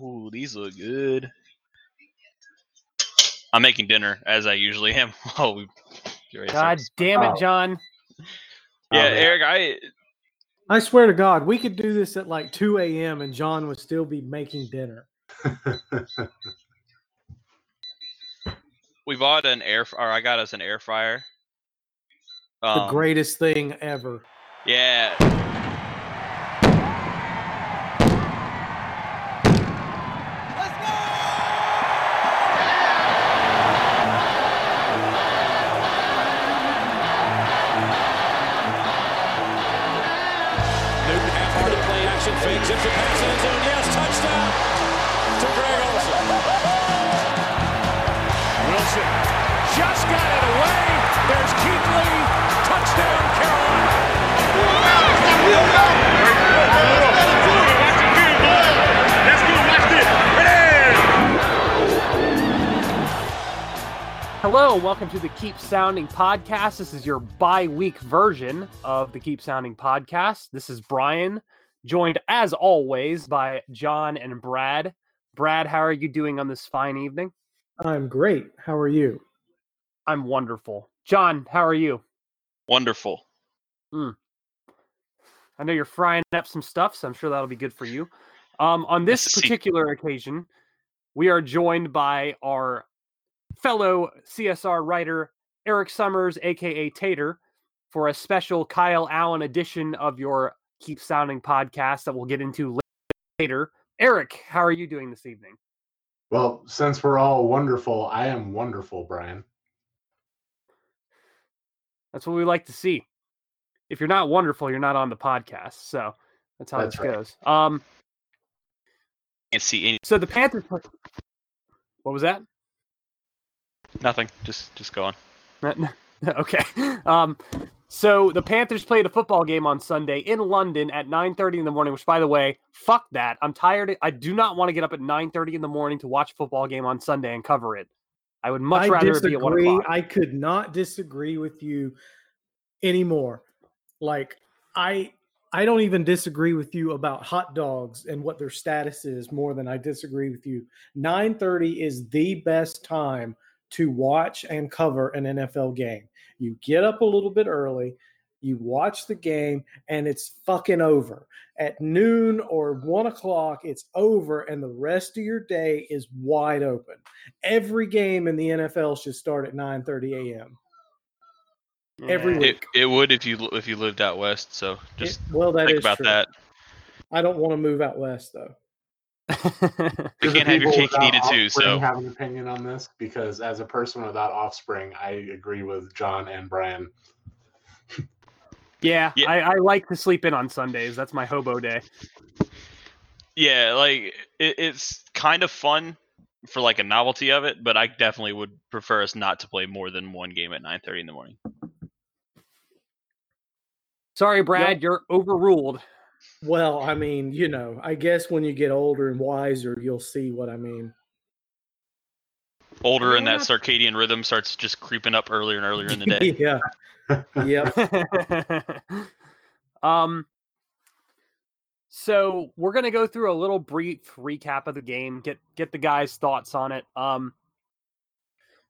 Ooh, these look good. I'm making dinner as I usually am. Oh, we. get ready to God damn it, Oh. John. Yeah, man. Eric, I I swear to God, we could do this at like 2 a.m. and John would still be making dinner. we bought an air f- or I got us an air fryer. The Um, greatest thing ever. Yeah. Hello, and welcome to the Keep Pounding Podcast. This is your bi-week version of the Keep Pounding Podcast. This is Brian, joined as always by John and Brad. Brad, how are you doing on this fine evening? I'm great. How are you? I'm wonderful. John, how are you? Wonderful. Mm. I know you're frying up some stuff, so I'm sure that'll be good for you. Um, on this particular occasion, we are joined by our fellow CSR writer, Eric Summers, aka Tater, for a special Kyle Allen edition of your Keep Pounding podcast that we'll get into later. Eric, how are you doing this evening? well, since we're all wonderful, I am wonderful, Brian. That's what we like to see. If you're not wonderful, you're not on the podcast. So that's how That's this right. goes. Um, Can't see any so the Panthers. What was that? Nothing. Just just go on. okay. Um, so the Panthers played a football game on Sunday in London at 9:30 in the morning. Which, by the way, fuck that. I'm tired. I do not want to get up at 9:30 in the morning to watch a football game on Sunday and cover it. I would much I rather it be at one o'clock. I could not disagree with you anymore. Like I I don't even disagree with you about hot dogs and what their status is more than I disagree with you. 9:30 is the best time to watch and cover an NFL game. You get up a little bit early, you watch the game, and it's fucking over. At noon or one o'clock, it's over, and the rest of your day is wide open. Every game in the NFL should start at 9:30 a.m. every mm. week. It, it would if you if you lived out west. So It- just well, that is think about true. that. I don't want to move out west though. You can't have your cake and eat it too. offspring So have an opinion on this because as a person without offspring, I agree with John and Brian. yeah, Yeah. I, I like to sleep in on Sundays. That's my hobo day. yeah, like it, it's kind of fun for like a novelty of it, but I definitely would prefer us not to play more than one game at 9:30 in the morning. Sorry, Brad, you're overruled. Well, I mean, you know, I guess when you get older and wiser, you'll see what I mean. Older and that circadian rhythm starts just creeping up earlier and earlier in the day. yeah. Yep. um so we're going to go through a little brief recap of the game get get the guys thoughts on it um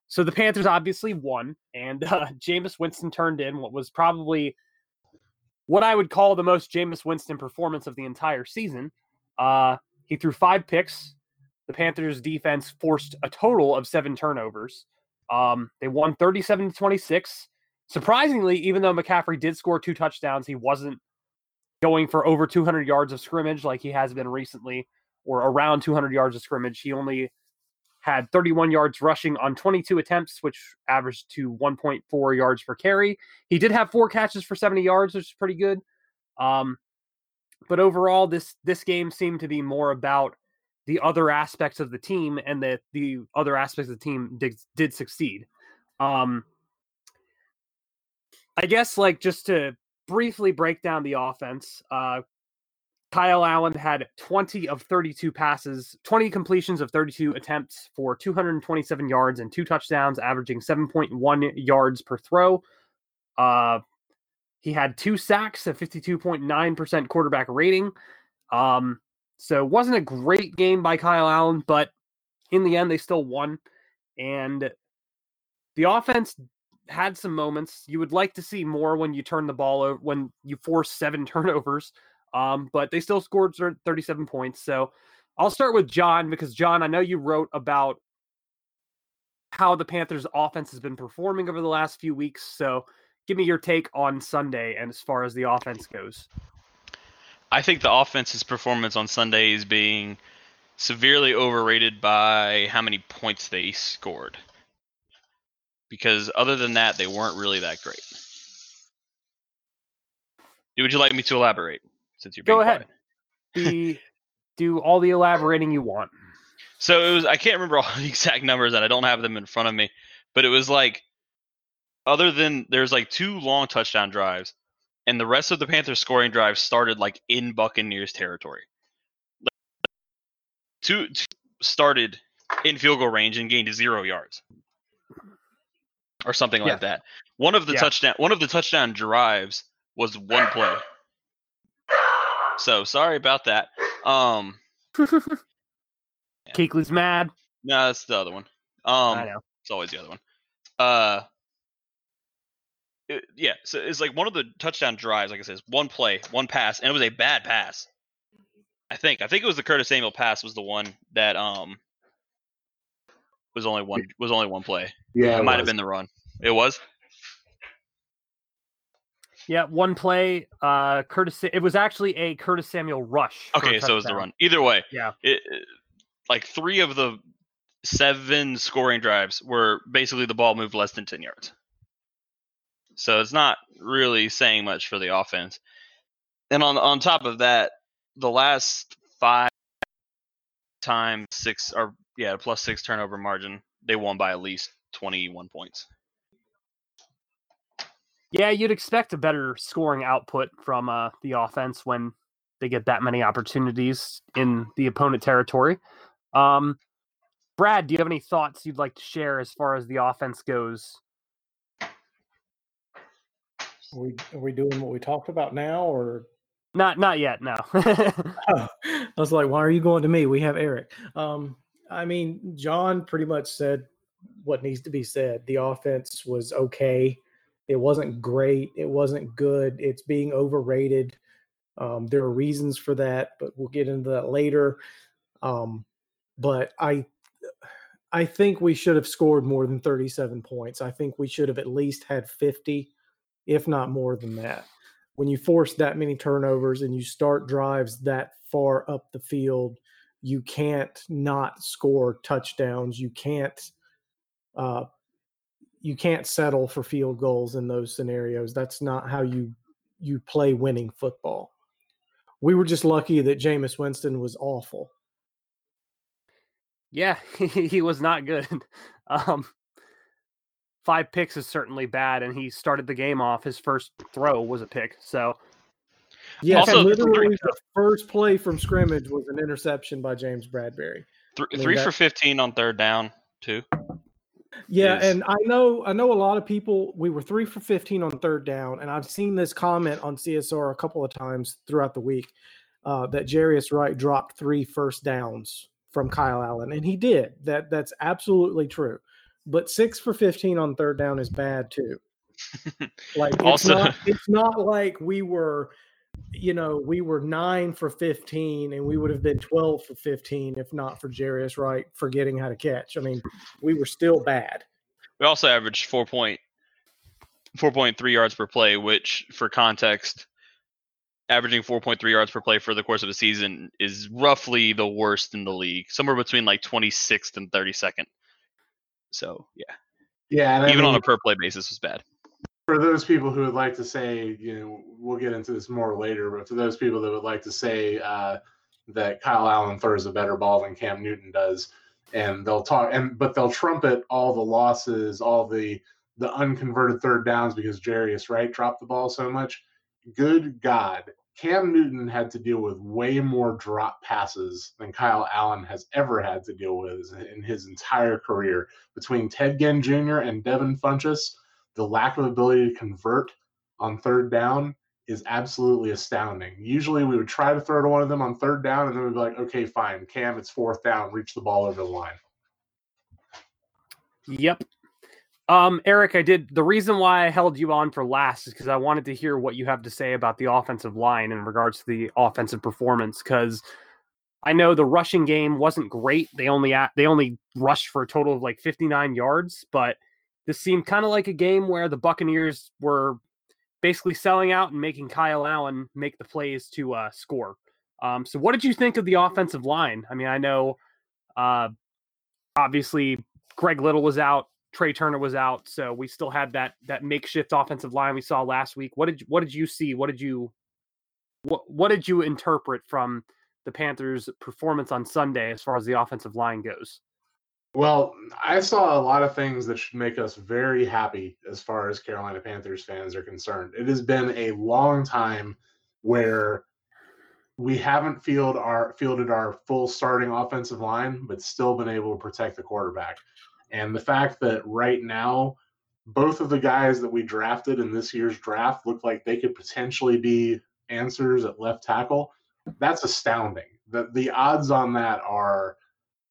so the panthers obviously won and uh Jameis winston turned in what was probably what i would call the most Jameis winston performance of the entire season. Uh he threw five picks. The panthers defense forced a total of seven turnovers. Um they won 37 to 26 surprisingly, even though McCaffrey did score two touchdowns, he wasn't going for over 200 yards of scrimmage like he has been recently, or around 200 yards of scrimmage. He only had 31 yards rushing on 22 attempts, which averaged to 1.4 yards per carry. He did have four catches for 70 yards, which is pretty good. Um, but overall, this this game seemed to be more about the other aspects of the team, and that the other aspects of the team did, did succeed. Um, I guess like just to briefly break down the offense, uh Kyle Allen had 20 of 32 passes, 20 completions of 32 attempts for 227 yards and two touchdowns, averaging 7.1 yards per throw. Uh he had two sacks, a 52.9% quarterback rating. Um So it wasn't a great game by Kyle Allen, but in the end, they still won. And the offense had some moments. You would like to see more when you turn the ball over, when you force seven turnovers. Um, but they still scored 37 points. So I'll start with John because John, I know you wrote about how the Panthers offense has been performing over the last few weeks. So give me your take on Sunday and as far as the offense goes. I think the offense's performance on Sunday is being severely overrated by how many points they scored. Because other than that, they weren't really that great. Would you like me to elaborate? Since you're go ahead. The do all the elaborating you want. So it was I can't remember all the exact numbers and I don't have them in front of me, but it was like other than there's like two long touchdown drives and the rest of the Panthers scoring drives started like in Buccaneers territory. Two, two started in field goal range and gained 0 yards. Or something like Yeah. that. One of the Yeah. touchdown one of the touchdown drives was one play. So sorry about that. Um Keekley's mad. no, that's the other one. Um I know. It's always the other one. Uh, it- yeah. So it's like one of the touchdown drives. Like I said, one play, one pass, and it was a bad pass. I think. I think it was the Curtis Samuel pass was the one that um was only one was only one play. Yeah, It might have been the run. It was. Yeah, one play. Uh, Curtis. It was actually a Curtis Samuel rush. Okay, so it was the run. Either way, Yeah. it, like three of the seven scoring drives were basically the ball moved less than ten yards. So it's not really saying much for the offense. And on on top of that, the last five times six or yeah plus six turnover margin, they won by at least twenty one points. Yeah, you'd expect a better scoring output from uh, the offense when they get that many opportunities in the opponent territory. Um, Brad, do you have any thoughts you'd like to share as far as the offense goes? Are we, are we doing what we talked about now, or Not, not yet. No. Oh, I was like, why are you going to me? We have Eric. Um, I mean, John pretty much said what needs to be said. The offense was okay. It wasn't great. It wasn't good. It's being overrated. Um, there are reasons for that, but we'll get into that later. Um, but I, I think we should have scored more than 37 points. I think we should have at least had 50, if not more than that when you force that many turnovers and you start drives that far up the field, you can't not score touchdowns. You can't uh, you can't settle for field goals in those scenarios. That's not how you you play winning football. We were just lucky that Jameis Winston was awful. yeah, he was not good. Um, five picks is certainly bad, and he started the game off. His first throw was a pick. So Yes, Also, literally the first play from scrimmage was an interception by James Bradberry. Th- I mean, three that- for fifteen on third down too. Yeah, and I know I know a lot of people. We were three for fifteen on third down, and I've seen this comment on CSR a couple of times throughout the week uh, that Jarius Wright dropped three first downs from Kyle Allen, and he did. That that's absolutely true. But six for fifteen on third down is bad too. Like it's Also- not it's not like we were, you know, we were nine for fifteen, and we would have been twelve for fifteen if not for Jarius Wright forgetting how to catch. I mean, we were still bad. We also averaged four point four point three yards per play, which for context, averaging four point three yards per play for the course of a season is roughly the worst in the league. Somewhere between like twenty sixth and thirty second. So yeah. Yeah, and I Even on a per play basis was bad. For those people who would like to say, you know, we'll get into this more later, but for those people that would like to say uh, that Kyle Allen throws a better ball than Cam Newton does, and they'll talk, and but they'll trumpet all the losses, all the the unconverted third downs because Jarius Wright dropped the ball so much. Good God, Cam Newton had to deal with way more drop passes than Kyle Allen has ever had to deal with in his entire career. Between Ted Ginn Jr. and Devin Funchess, the lack of ability to convert on third down is absolutely astounding. Usually we would try to throw to one of them on third down and then we'd be like, okay, fine, Cam, it's fourth down, reach the ball over the line. Yep. Um, Eric, I did the reason why I held you on for last is because I wanted to hear what you have to say about the offensive line in regards to the offensive performance. Because I know the rushing game wasn't great. They only they only rushed for a total of like 59 yards, but this seemed kind of like a game where the Buccaneers were basically selling out and making Kyle Allen make the plays to uh, score. Um, so, what did you think of the offensive line? I mean, I know uh, obviously Greg Little was out, Trai Turner was out, so we still had that that makeshift offensive line we saw last week. What did what did you see? What did you what what did you interpret from the Panthers' performance on Sunday as far as the offensive line goes? Well, I saw a lot of things that should make us very happy as far as Carolina Panthers fans are concerned. It has been a long time where we haven't fielded our fielded our full starting offensive line, but still been able to protect the quarterback. And the fact that right now, both of the guys that we drafted in this year's draft look like they could potentially be answers at left tackle, that's astounding. The the odds on that are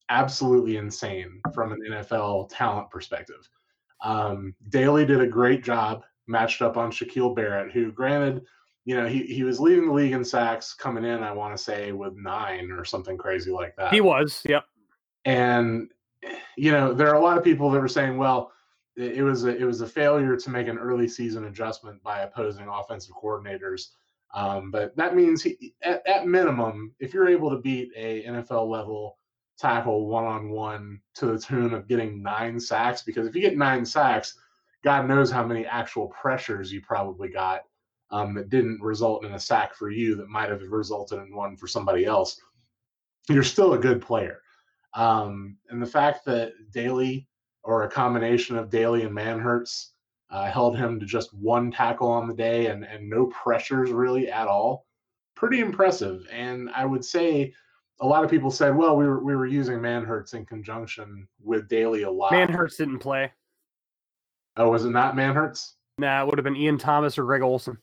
absolutely insane from an NFL talent perspective. Um, Daley did a great job matched up on Shaquil Barrett, who, granted, you know, he, he was leading the league in sacks coming in, I want to say, with nine or something crazy like that. He was, yep. And, you know, there are a lot of people that were saying, well, it was a, it was a failure to make an early season adjustment by opposing offensive coordinators. Um, but that means he, at, at minimum, if you're able to beat a NFL level tackle one on one to the tune of getting nine sacks. Because if you get nine sacks, God knows how many actual pressures you probably got um, that didn't result in a sack for you that might have resulted in one for somebody else. You're still a good player. Um, and the fact that Daley or a combination of Daley and Manhertz uh, held him to just one tackle on the day and, and no pressures really at all, pretty impressive. And I would say a lot of people said, well, we were we were using Manhertz in conjunction with Daley a lot. Manhertz didn't play. Oh, was it not Manhertz? Nah, it would have been Ian Thomas or Greg Olsen.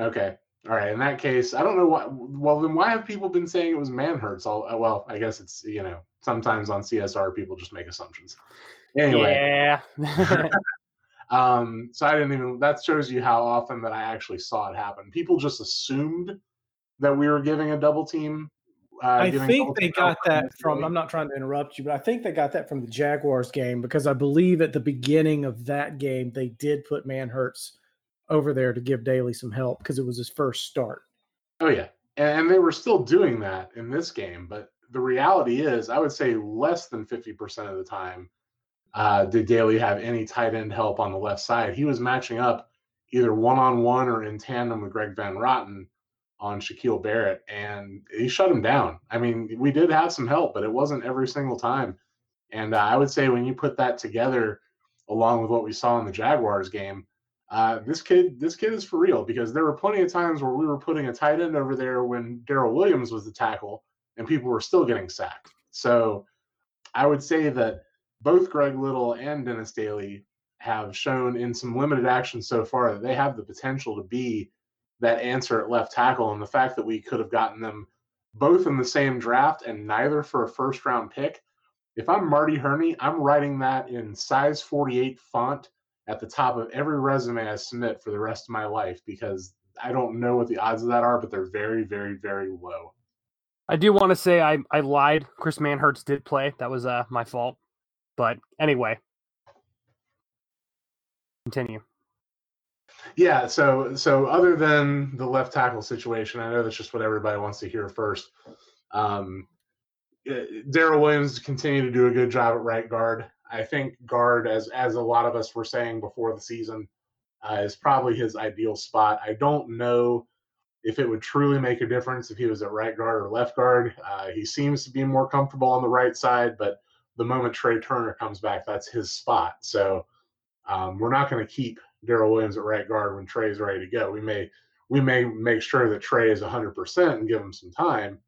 Okay. All right. In that case, I don't know why. Well, then why have people been saying it was Manhertz? All uh, well, I guess it's you know sometimes on CSR people just make assumptions. Anyway. Yeah. um. So I didn't even. That shows you how often that I actually saw it happen. People just assumed that we were giving a double team uh, I think they got that from. I'm not trying to interrupt you, but I think they got that from the Jaguars game because I believe at the beginning of that game they did put Manhertz over there to give Daley some help because it was his first start. Oh yeah, and they were still doing that in this game, but the reality is, I would say less than 50% of the time uh, did Daley have any tight end help on the left side. He was matching up either one on one or in tandem with Greg Van Roten on Shaquil Barrett, and he shut him down. I mean, we did have some help, but it wasn't every single time. And uh, I would say when you put that together, along with what we saw in the Jaguars game, uh, this kid, this kid is for real because there were plenty of times where we were putting a tight end over there when Daryl Williams was the tackle, and people were still getting sacked. So I would say that both Greg Little and Dennis Daley have shown in some limited action so far that they have the potential to be that answer at left tackle. And the fact that we could have gotten them both in the same draft and neither for a first round pick. If I'm Marty Hurney, I'm writing that in size 48 font at the top of every resume I submit for the rest of my life because I don't know what the odds of that are, but they're very, very, very low. I do want to say I, I lied. Chris Manhertz did play. That was uh, my fault. But anyway, continue. Yeah, so so other than the left tackle situation, I know that's just what everybody wants to hear first. Um, eh, Daryl Williams continue to do a good job at right guard. I think guard, as as a lot of us were saying before the season, uh, is probably his ideal spot. I don't know if it would truly make a difference if he was at right guard or left guard. Uh, he seems to be more comfortable on the right side, but the moment Trai Turner comes back, that's his spot. So um, we're not going to keep Daryl Williams at right guard when Trai's ready to go. We may we may make sure that Trai is 100% and give him some time,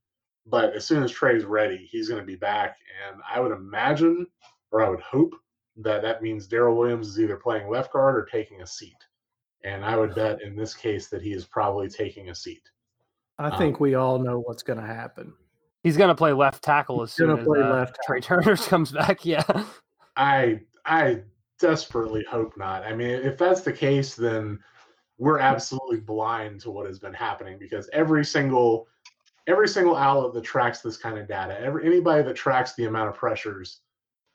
but as soon as Trai's ready, he's going to be back. And I would imagine, or I would hope, that that means Daryl Williams is either playing left guard or taking a seat. And I would bet in this case that he is probably taking a seat. I Um, think we all know what's going to happen. He's gonna play left tackle as soon as uh, left Trai Turner comes back. Yeah. I I desperately hope not. I mean, if that's the case, then we're absolutely blind to what has been happening because every single every single outlet that tracks this kind of data, every anybody that tracks the amount of pressures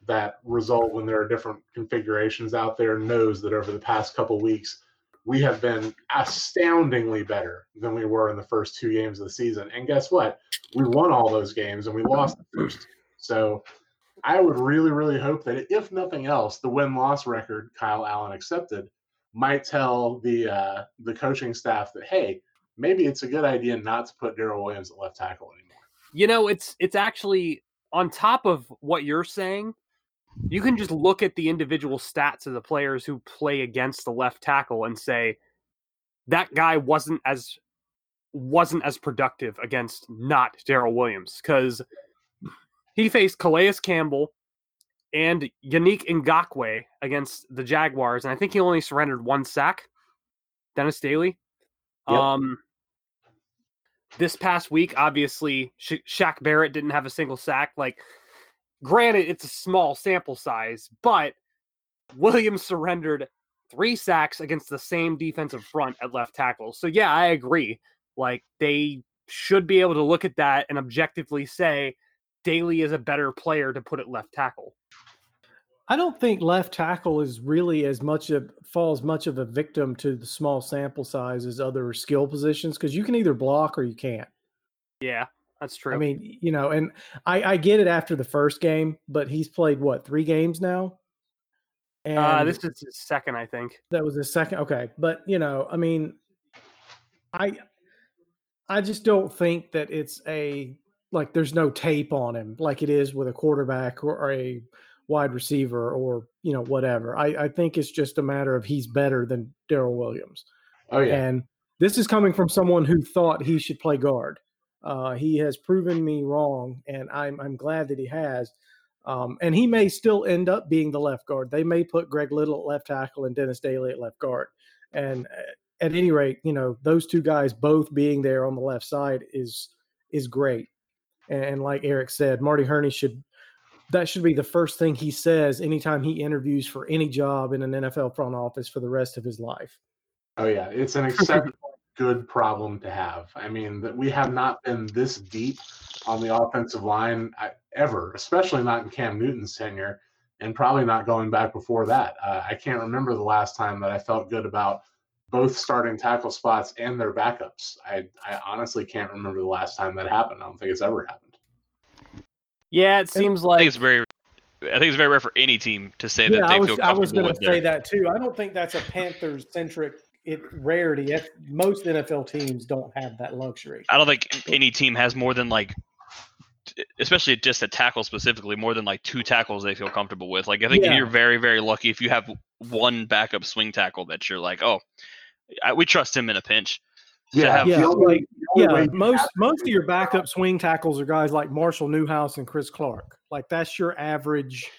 that result when there are different configurations out there knows that over the past couple weeks we have been astoundingly better than we were in the first two games of the season. And guess what? We won all those games and we lost the first. So I would really, really hope that if nothing else, the win loss record Kyle Allen accepted might tell the uh, the coaching staff that hey, maybe it's a good idea not to put Daryl Williams at left tackle anymore. You know, it's it's actually on top of what you're saying. You can just look at the individual stats of the players who play against the left tackle and say that guy wasn't as wasn't as productive against not Daryl Williams because he faced Calais Campbell and Yannick Ngakoue against the Jaguars, and I think he only surrendered one sack. Dennis Daley. Yep. Um, this past week, obviously, Sha Shaq Barrett didn't have a single sack. Like, granted, it's a small sample size, but Williams surrendered three sacks against the same defensive front at left tackle. So, yeah, I agree. Like, they should be able to look at that and objectively say Daley is a better player to put at left tackle. I don't think left tackle is really as much of falls much of a victim to the small sample size as other skill positions because you can either block or you can't. Yeah, that's true. I mean, you know, and I, I get it after the first game, but he's played what three games now, and uh, this is his second, I think. that was his second. Okay, but you know, I mean, I I just don't think that it's a like there's no tape on him like it is with a quarterback or, a wide receiver or you know whatever. I, I think it's just a matter of he's better than Daryl Williams. Oh yeah, And this is coming from someone who thought he should play guard. Uh, he has proven me wrong, and I'm I'm glad that he has. Um, and he may still end up being the left guard. They may put Greg Little at left tackle and Dennis Daley at left guard. And uh, at any rate, you know those two guys both being there on the left side is is great. And, like Eric said, Marty Hurney should that should be the first thing he says anytime he interviews for any job in an NFL front office for the rest of his life. oh yeah, it's an exceptionally good problem to have. I mean, that we have not been this deep on the offensive line ever, especially not in Cam Newton's tenure, and probably not going back before that. Uh, I can't remember the last time that I felt good about both starting tackle spots and their backups. I, I honestly can't remember the last time that happened. I don't think it's ever happened. Yeah, it seems I think like it's very. I think it's very rare for any team to say Yeah, that they I was feel I was going to say that too. I don't think that's a Panthers centric rarity. If- Most NFL teams don't have that luxury. I don't think any team has more than like, especially just a tackle specifically, more than like two tackles they feel comfortable with. Like I think Yeah. you're very very lucky if you have one backup swing tackle that you're like, oh, I, we trust him in a pinch. To have- Yeah, like, yeah. Most most of your backup swing tackles are guys like Marshall Newhouse and Chris Clark. Like that's your average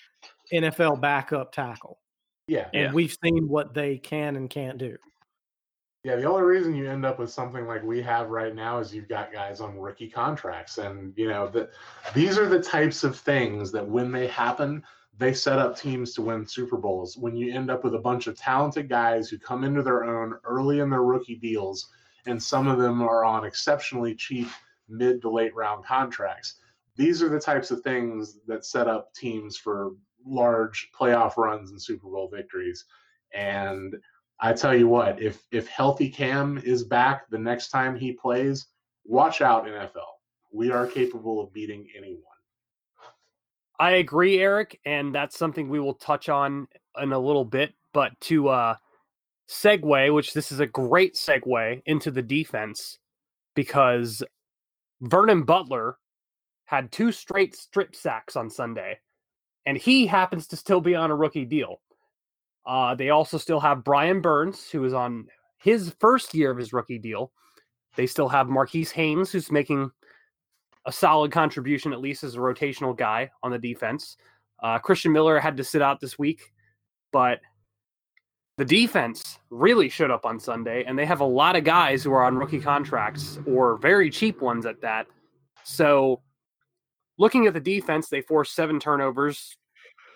NFL backup tackle, yeah, and Yeah. we've seen what they can and can't do. Yeah, the only reason you end up with something like we have right now is you've got guys on rookie contracts, and you know that these are the types of things that when they happen, they set up teams to win Super Bowls. When you end up with a bunch of talented guys who come into their own early in their rookie deals, and some of them are on exceptionally cheap mid to late round contracts. These are the types of things that set up teams for large playoff runs and Super Bowl victories. And I tell you what, if if healthy Cam is back the next time he plays, watch out NFL. We are capable of beating anyone. I agree, Eric, and that's something we will touch on in a little bit. But to uh, segue, which this is a great segue into the defense, because Vernon Butler had two straight strip sacks on Sunday, and he happens to still be on a rookie deal. Uh, they also still have Brian Burns, who is on his first year of his rookie deal. They still have Marquis Haynes, who's making a solid contribution, at least as a rotational guy on the defense. Uh, Christian Miller had to sit out this week, but the defense really showed up on Sunday, and they have a lot of guys who are on rookie contracts or very cheap ones at that. So, looking at the defense, they forced seven turnovers.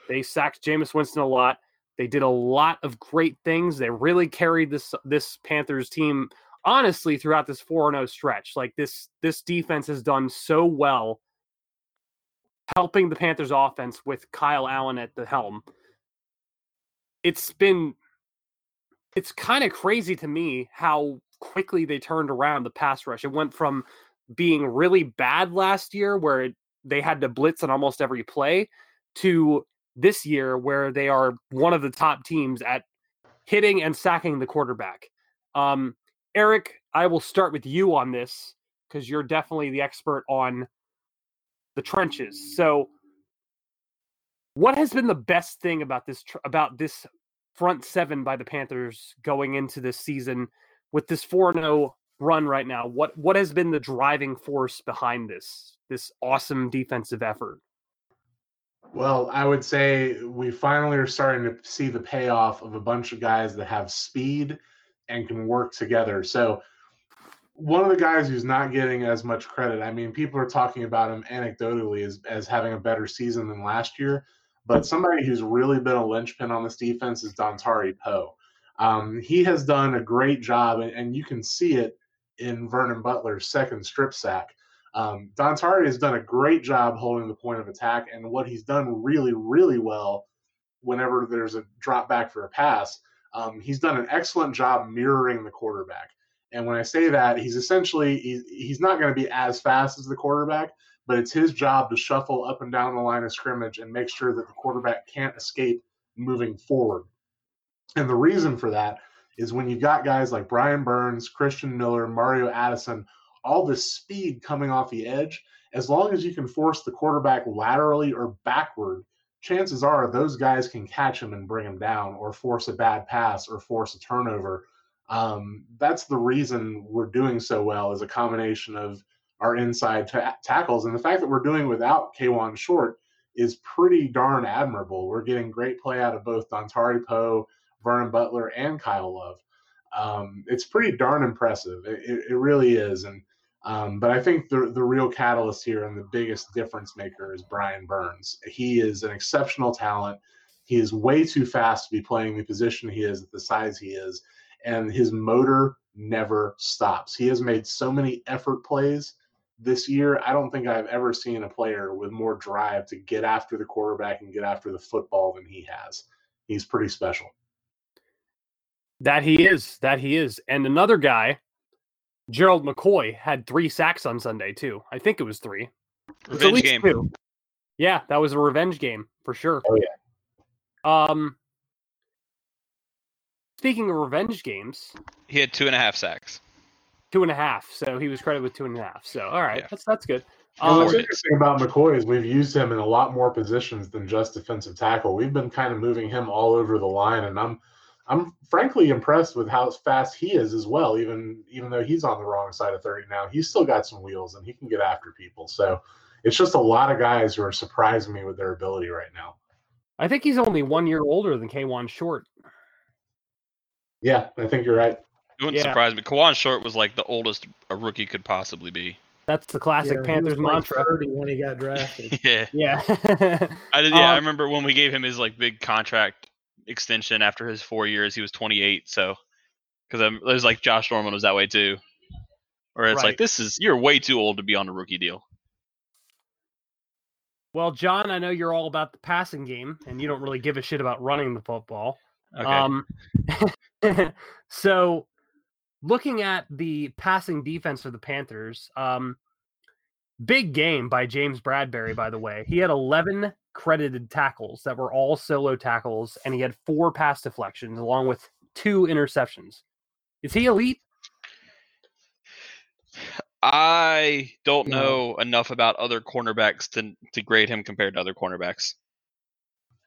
They sacked Jameis Winston a lot. They did a lot of great things. They really carried this this Panthers team honestly throughout this 4-0 stretch. Like this this defense has done so well helping the Panthers offense with Kyle Allen at the helm. It's been it's kind of crazy to me how quickly they turned around the pass rush. It went from being really bad last year where they had to blitz on almost every play to this year where they are one of the top teams at hitting and sacking the quarterback. Um, Eric, I will start with you on this because you're definitely the expert on the trenches. So, what has been the best thing about this about this front seven by the Panthers going into this season with this 4-0 run right now? What what has been the driving force behind this this awesome defensive effort? Well, I would say we finally are starting to see the payoff of a bunch of guys that have speed and can work together. So, one of the guys who's not getting as much credit, I mean, people are talking about him anecdotally as, as having a better season than last year, but somebody who's really been a linchpin on this defense is Dontari Poe. Um, he has done a great job, and, and, you can see it in Vernon Butler's second strip sack. Um, Dontari has done a great job holding the point of attack, and what he's done really, really well whenever there's a drop back for a pass, um, he's done an excellent job mirroring the quarterback. And when I say that, he's essentially he's, he's not going to be as fast as the quarterback, but it's his job to shuffle up and down the line of scrimmage and make sure that the quarterback can't escape moving forward. And the reason for that is when you've got guys like Brian Burns, Christian Miller, Mario Addison, all this speed coming off the edge, as long as you can force the quarterback laterally or backward, chances are those guys can catch him and bring him down or force a bad pass or force a turnover um, that's the reason we're doing so well is a combination of our inside tackles and the fact that we're doing without Kawann Short is pretty darn admirable. We're getting great play out of both Dontari Poe, Vernon Butler, and Kyle Love. Um, it's pretty darn impressive. It, it really is. And um, but I think the the real catalyst here and the biggest difference maker is Brian Burns. He is an exceptional talent. He is way too fast to be playing the position he is at the size he is and his motor never stops. He has made so many effort plays this year. I don't think I've ever seen a player with more drive to get after the quarterback and get after the football than he has. He's pretty special. That he is. That he is. And another guy, Gerald McCoy, had three sacks on Sunday too. I think it was three. Revenge game. Two. Yeah, that was a revenge game for sure. Oh yeah. Um, Speaking of revenge games, he had two and a half sacks. Two and a half. So he was credited with two and a half. So all right, yeah. that's that's good. Um, what's interesting about McCoy is we've used him in a lot more positions than just defensive tackle. We've been kind of moving him all over the line, and I'm I'm frankly impressed with how fast he is as well. Even even though he's on the wrong side of 30 now, he's still got some wheels and he can get after people. So it's just a lot of guys who are surprising me with their ability right now. I think he's only one year older than Kawann Short. Yeah, I think you're right. It wouldn't yeah. surprise me. Kawann Short was like the oldest a rookie could possibly be. That's the classic yeah, Panthers mantra. Thirty when he got drafted. yeah, yeah. I did. Yeah, um, I remember when we gave him his like big contract extension after his four years. He was 28. So because there's like Josh Norman was that way too, or it's right. like this is you're way too old to be on a rookie deal. Well, John, I know you're all about the passing game, and you don't really give a shit about running the football. Okay. Um, so, looking at the passing defense for the Panthers, um, big game by James Bradberry, by the way. He had 11 credited tackles that were all solo tackles, and he had four pass deflections along with two interceptions. Is he elite? I don't know enough about other cornerbacks to to grade him compared to other cornerbacks.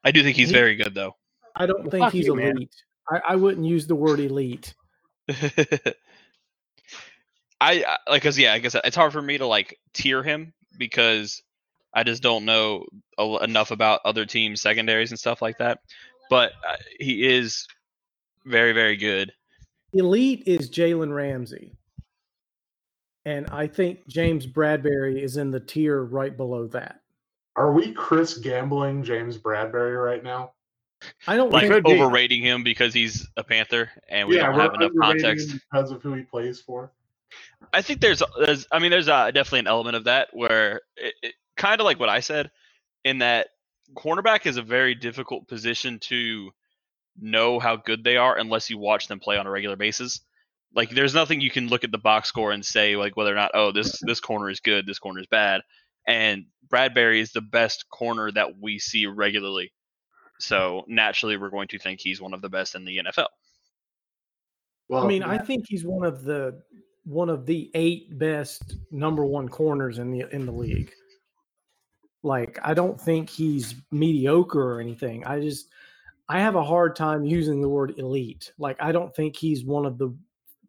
I do think he's very good though. I don't think Fuck he's you, elite. I, I, wouldn't use the word elite. I like, cause yeah, I guess it's hard for me to like tier him because I just don't know enough about other teams' secondaries and stuff like that. But uh, he is very very good. Elite is Jalen Ramsey. And I think James Bradberry is in the tier right below that. Are we Chris gambling James Bradberry right now? I don't Like think could be. overrating him because he's a Panther and we don't we're have enough underrating context. him because of who he plays for. I think there's, there's I mean, there's uh, definitely an element of that where it, it kind of like what I said, in that cornerback is a very difficult position to know how good they are unless you watch them play on a regular basis. Like, there's nothing you can look at the box score and say like whether or not oh this this corner is good, this corner is bad. And Bradberry is the best corner that we see regularly. So naturally, we're going to think he's one of the best in the NFL. Well, I mean, I think he's one of the one of the eight best number one corners in the in the league. Like, I don't think he's mediocre or anything. I just I have a hard time using the word elite. Like, I don't think he's one of the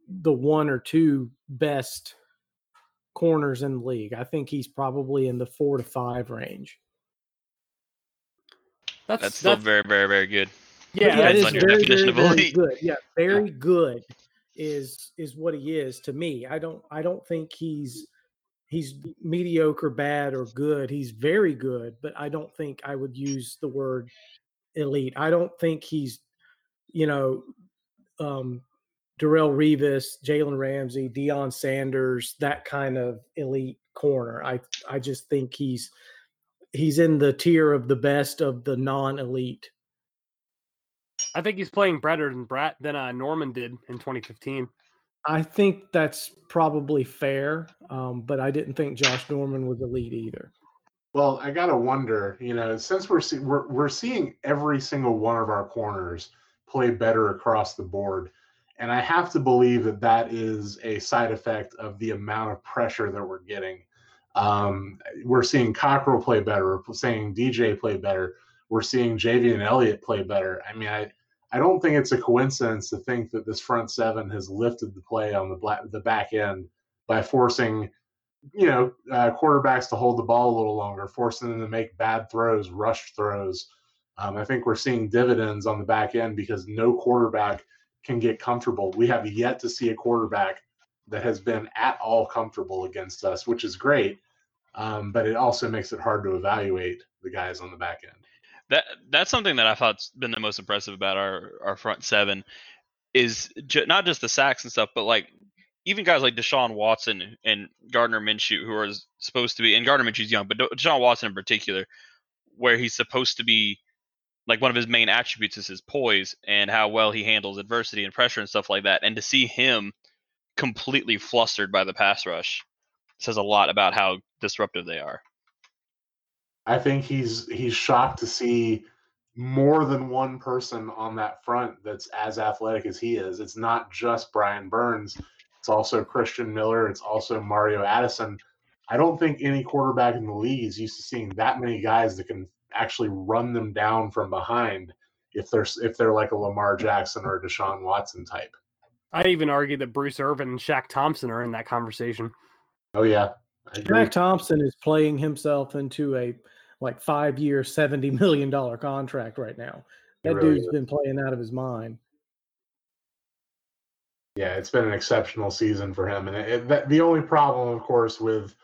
the one or two best corners in the league. I think he's probably in the four to five range. That's That's still that's very, very, very good. yeah. that That depends is on your very, very, very good. Yeah, very good is is what he is to me. I don't I don't think he's he's mediocre, bad, or good. He's very good, but I don't think I would use the word elite. I don't think he's, you know, um Darrelle Revis, Jalen Ramsey, Deion Sanders, that kind of elite corner. I I just think he's he's in the tier of the best of the non-elite. I think he's playing better than Brett than uh, Norman did in 2015. I think that's probably fair, um, but I didn't think Josh Norman was elite either. Well, I gotta wonder, you know, since we're see- we're we're seeing every single one of our corners play better across the board, and I have to believe that that is a side effect of the amount of pressure that we're getting. Um, we're seeing Cockrell play better. We're seeing DJ play better. We're seeing JV and Elliott play better. I mean, I I don't think it's a coincidence to think that this front seven has lifted the play on the black, the back end by forcing you know, uh, quarterbacks to hold the ball a little longer, forcing them to make bad throws, rush throws. Um, I think we're seeing dividends on the back end because no quarterback can get comfortable. We have yet to see a quarterback that has been at all comfortable against us, which is great. Um, but it also makes it hard to evaluate the guys on the back end. That that's something that I thought's been the most impressive about our our front seven is ju- not just the sacks and stuff, but like even guys like Deshaun Watson and Gardner Minshew, who are supposed to be, and Gardner Minshew's young, but Deshaun Watson in particular, where he's supposed to be like one of his main attributes is his poise and how well he handles adversity and pressure and stuff like that. And to see him completely flustered by the pass rush says a lot about how disruptive they are. I think he's he's shocked to see more than one person on that front that's as athletic as he is. It's not just Brian Burns. It's also Christian Miller. It's also Mario Addison. I don't think any quarterback in the league is used to seeing that many guys that can actually run them down from behind if they're if they're like a Lamar Jackson or a Deshaun Watson type. I'd even argue that Bruce Irvin and Shaq Thompson are in that conversation. Oh yeah. I agree. Shaq Thompson is playing himself into a like five year, seventy million dollar contract right now. That really dude's is. been playing out of his mind. Yeah, it's been an exceptional season for him, and it, it, that, the only problem, of course, with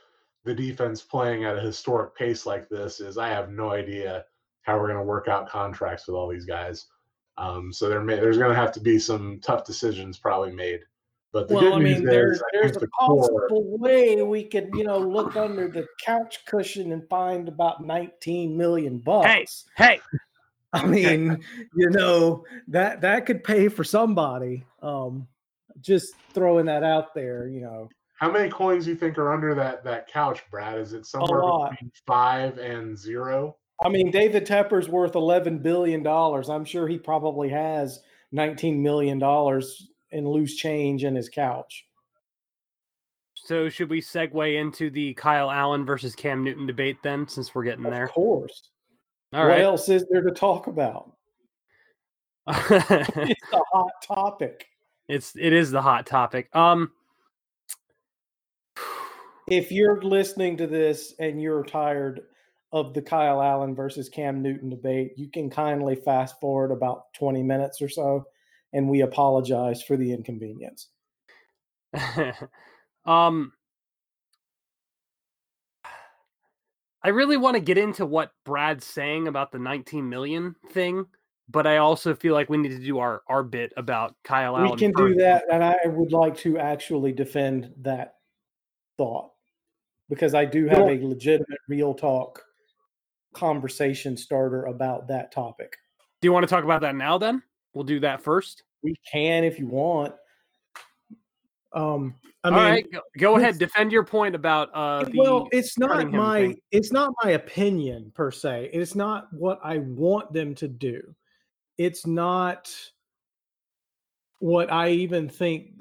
the defense playing at a historic pace like this is I have no idea how we're going to work out contracts with all these guys. Um, so there may, there's going to have to be some tough decisions probably made. But the well, good I mean, is, there's I there's a the core, possible way we could, you know, look under the couch cushion and find about nineteen million bucks. Hey, I mean, you know, that that could pay for somebody. Um, just throwing that out there, you know. how many coins do you think are under that that couch, Brad? Is it somewhere between five and zero? I mean, David Tepper's worth eleven billion dollars. I'm sure he probably has nineteen million dollars in loose change in his couch. so should we segue into the Kyle Allen versus Cam Newton debate then, since we're getting Of there? Of course. All what right. else is there to talk about? It's a hot topic. it's it is the hot topic. Um, If you're listening to this and you're tired of the Kyle Allen versus Cam Newton debate, you can kindly fast forward about 20 minutes or so and we apologize for the inconvenience. um, I really want to get into what Brad's saying about the 19 million thing, but I also feel like we need to do our our bit about Kyle Allen. We can do that, and I would like to actually defend that thought because I do have a legitimate real talk conversation starter about that topic. Do you want to talk about that now? Then we'll do that first. We can if you want. Um, I All mean, right, go, go ahead. Defend your point about uh. The, well, it's not my thing. it's not my opinion per se. It's not what I want them to do. It's not what I even think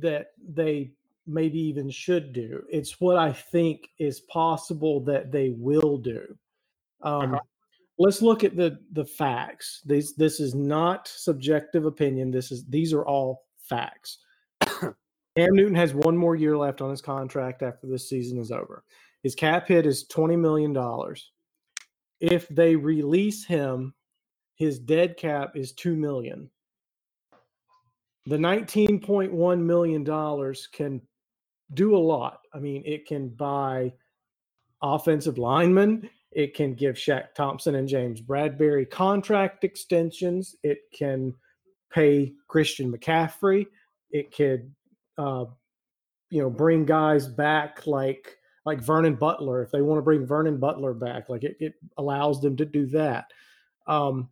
that they maybe even should do. It's what I think is possible that they will do. Um, Uh-huh. Let's look at the the facts. These this is not subjective opinion. This is these are all facts. Cam Newton has one more year left on his contract after this season is over. His cap hit is $20 million. If they release him, his dead cap is 2 million. The $19.1 million can do a lot. I mean, it can buy offensive linemen, it can give Shaq Thompson and James Bradberry contract extensions, it can pay Christian McCaffrey, it could uh, you know bring guys back like like Vernon Butler. If they want to bring Vernon Butler back like it, it allows them to do that. Um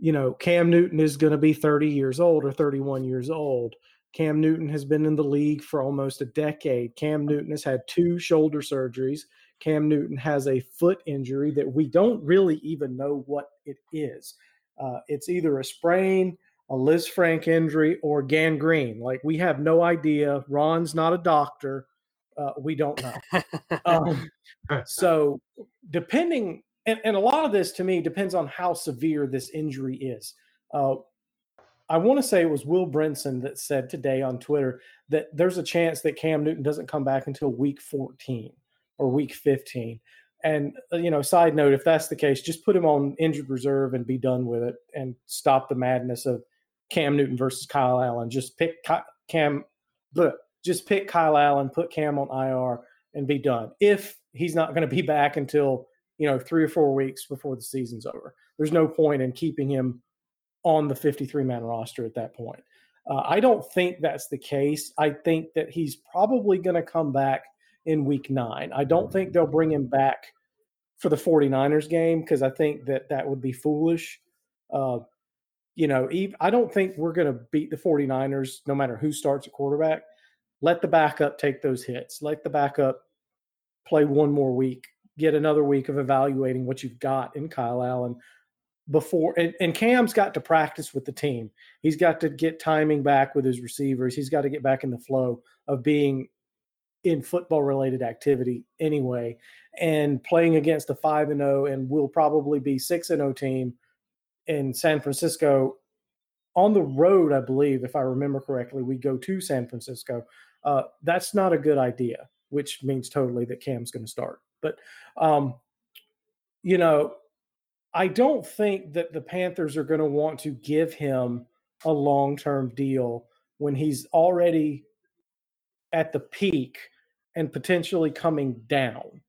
you know Cam Newton is going to be 30 years old or 31 years old. Cam Newton has been in the league for almost a decade. Cam Newton has had two shoulder surgeries Cam Newton has a foot injury that we don't really even know what it is uh, it's either a sprain a Lisfranc injury or gangrene. Like we have no idea. Ron's not a doctor. Uh, we don't know. Um, so depending, and, and a lot of this to me depends on how severe this injury is. Uh, I want to say it was Will Brinson that said today on Twitter that there's a chance that Cam Newton doesn't come back until week 14 or week 15. And uh, you know, side note, if that's the case, just put him on injured reserve and be done with it, and stop the madness of Cam Newton versus Kyle Allen. Just pick Cam, bleh, just pick Kyle Allen, put Cam on IR, and be done. If he's not going to be back until you know three or four weeks before the season's over, there's no point in keeping him on the 53 man roster at that point. Uh, I don't think that's the case. I think that he's probably going to come back in week nine. I don't think they'll bring him back for the 49ers game because I think that that would be foolish. Uh, you know, I don't think we're going to beat the 49ers no matter who starts at quarterback. Let the backup take those hits. Let the backup play one more week, get another week of evaluating what you've got in Kyle Allen before. And, and Cam's got to practice with the team. He's got to get timing back with his receivers. He's got to get back in the flow of being in football related activity anyway and playing against a 5 and 0 and will probably be 6 and 0 team in San Francisco on the road, I believe, if I remember correctly, we go to San Francisco. Uh, that's not a good idea, which means totally that Cam's going to start. But, um, you know, I don't think that the Panthers are going to want to give him a long term deal when he's already at the peak and potentially coming down.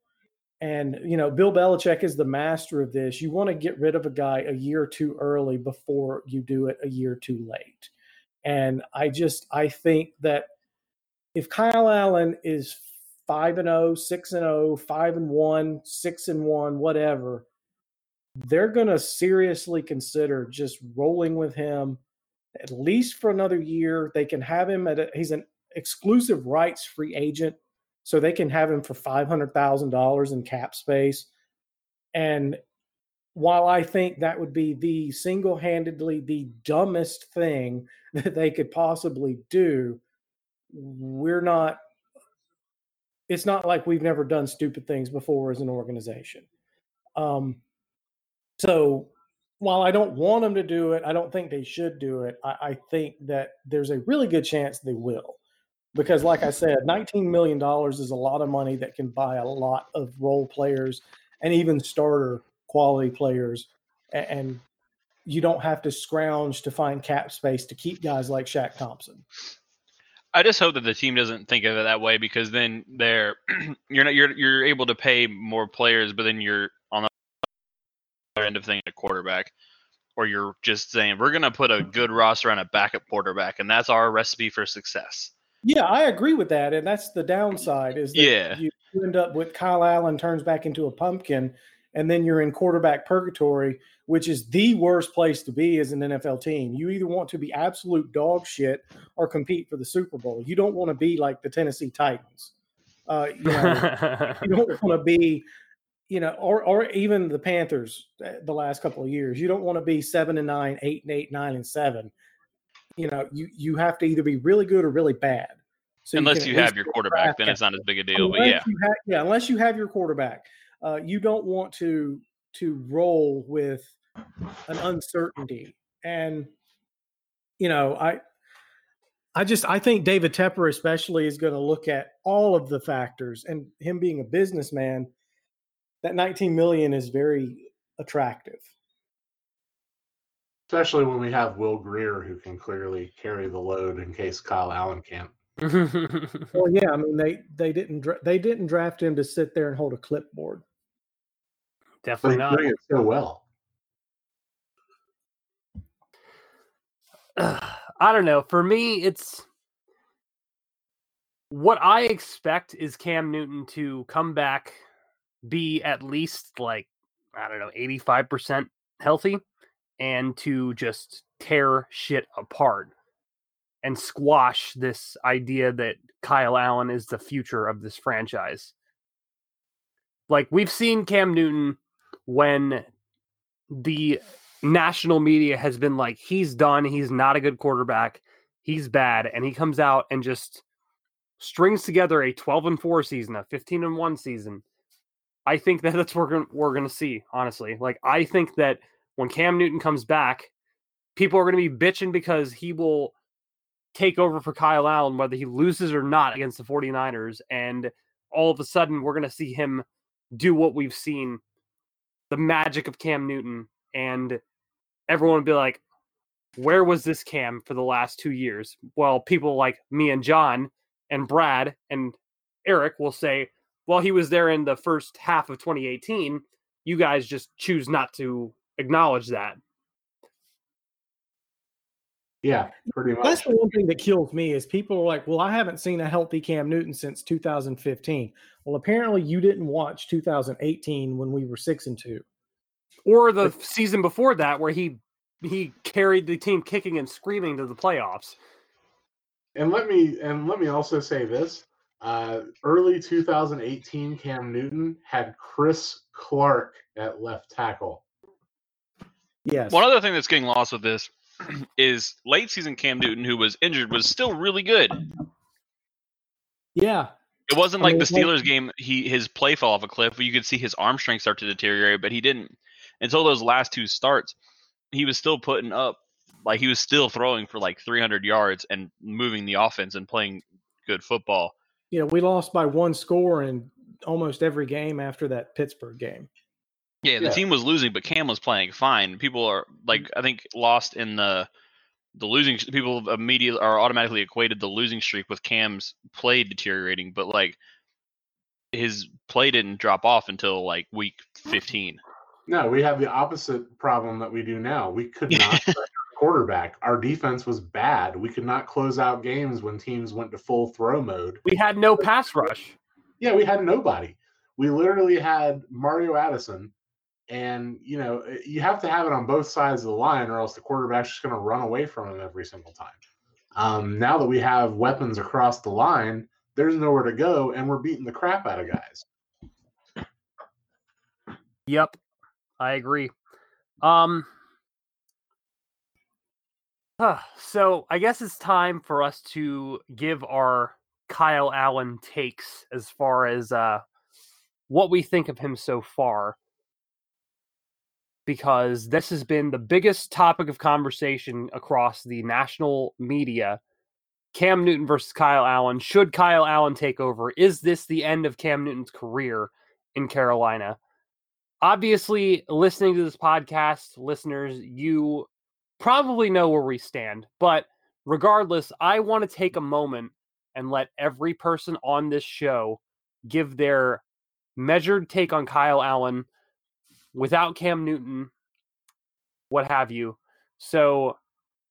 And, you know, Bill Belichick is the master of this. You want to get rid of a guy a year too early before you do it a year too late. And I just, I think that if Kyle Allen is 5 and 0, 6 and 0, 5 and 1, 6 and 1, whatever, they're going to seriously consider just rolling with him at least for another year. They can have him at a, he's an exclusive rights free agent so they can have him for $500,000 in cap space. And while I think that would be the single handedly the dumbest thing that they could possibly do, we're not, it's not like we've never done stupid things before as an organization. Um, so while I don't want them to do it, I don't think they should do it. I, I think that there's a really good chance they will because like i said 19 million dollars is a lot of money that can buy a lot of role players and even starter quality players and, you don't have to scrounge to find cap space to keep guys like Shaq Thompson. I just hope that the team doesn't think of it that way because then they're you're not you're you're able to pay more players, but then you're on the other end of thing a quarterback, or you're just saying we're gonna put a good roster on a backup quarterback, and that's our recipe for success. Yeah, I agree with that, and that's the downside is that Yeah. you end up with Kyle Allen turns back into a pumpkin, and then you're in quarterback purgatory, which is the worst place to be as an NFL team. You either want to be absolute dog shit or compete for the Super Bowl. You don't want to be like the Tennessee Titans. Uh, you know, you don't want to be, you know, or or even the Panthers uh, the last couple of years. You don't want to be seven and nine, eight and eight, nine and seven. You know, you you have to either be really good or really bad. So Unless can you, have your quarterback, then it's not as big a deal. But unless yeah, you have, yeah, unless you have your quarterback, uh, you don't want to to roll with an uncertainty. And you know, I I just I think David Tepper especially is going to look at all of the factors, and him being a businessman, that 19 million is very attractive. Especially when we have Will Grier who can clearly carry the load in case Kyle Allen can't. Well, yeah, I mean they they didn't dra- they didn't draft him to sit there and hold a clipboard. Definitely he's not. doing it so well. I don't know. For me, it's what I expect is Cam Newton to come back, be at least like, I don't know, 85% healthy, and to just tear shit apart and squash this idea that Kyle Allen is the future of this franchise. Like, we've seen Cam Newton when the national media has been like, he's done. He's not a good quarterback. He's bad. And he comes out and just strings together a 12 and 4 season, a 15 and 1 season. I think that that's what we're going to see, honestly. Like, I think that when Cam Newton comes back, people are going to be bitching because he will take over for Kyle Allen, whether he loses or not against the 49ers. And all of a sudden, we're going to see him do what we've seen the magic of Cam Newton. And everyone would be like, where was this Cam for the last two years? Well, people like me and John and Brad and Eric will say, well, he was there in the first half of 2018. You guys just choose not to acknowledge that. Yeah, pretty much. That's the one thing that kills me is people are like, "Well, I haven't seen a healthy Cam Newton since 2015." Well, apparently you didn't watch 2018 when we were six and two. Or the season before that, where he he carried the team kicking and screaming to the playoffs. And let me and let me also say this: uh, early 2018, Cam Newton had Chris Clark at left tackle. Yes. one other thing that's getting lost with this is late season Cam Newton, who was injured, was still really good. yeah. It wasn't I like mean, the like- Steelers game. He his play fell off a cliff. You could see his arm strength start to deteriorate, but he didn't until those last two starts. He was still putting up like he was still throwing for like 300 yards and moving the offense and playing good football. You know, we lost by one score in almost every game after that Pittsburgh game. Yeah, the Yeah. team was losing, but Cam was playing fine. People are like mm-hmm. I think lost in the the losing. People immediately are automatically equated the losing streak with Cam's play deteriorating, but like his play didn't drop off until like week 15. No, we have the opposite problem that we do now. We could not quarterback. Our defense was bad. We could not close out games when teams went to full throw mode. We had no pass rush. Yeah, we had nobody. We literally had Mario Addison, and you know you have to have it on both sides of the line, or else the quarterback's just going to run away from him every single time. Um, now that we have weapons across the line, there's nowhere to go, and we're beating the crap out of guys. Yep, I agree. Um, huh, so I guess it's time for us to give our Kyle Allen takes as far as uh, what we think of him so far, because this has been the biggest topic of conversation across the national media. Cam Newton versus Kyle Allen. Should Kyle Allen take over? Is this the end of Cam Newton's career in Carolina? obviously, listening to this podcast, listeners, you probably know where we stand. But regardless, I want to take a moment and let every person on this show give their measured take on Kyle Allen without Cam Newton, what have you. So,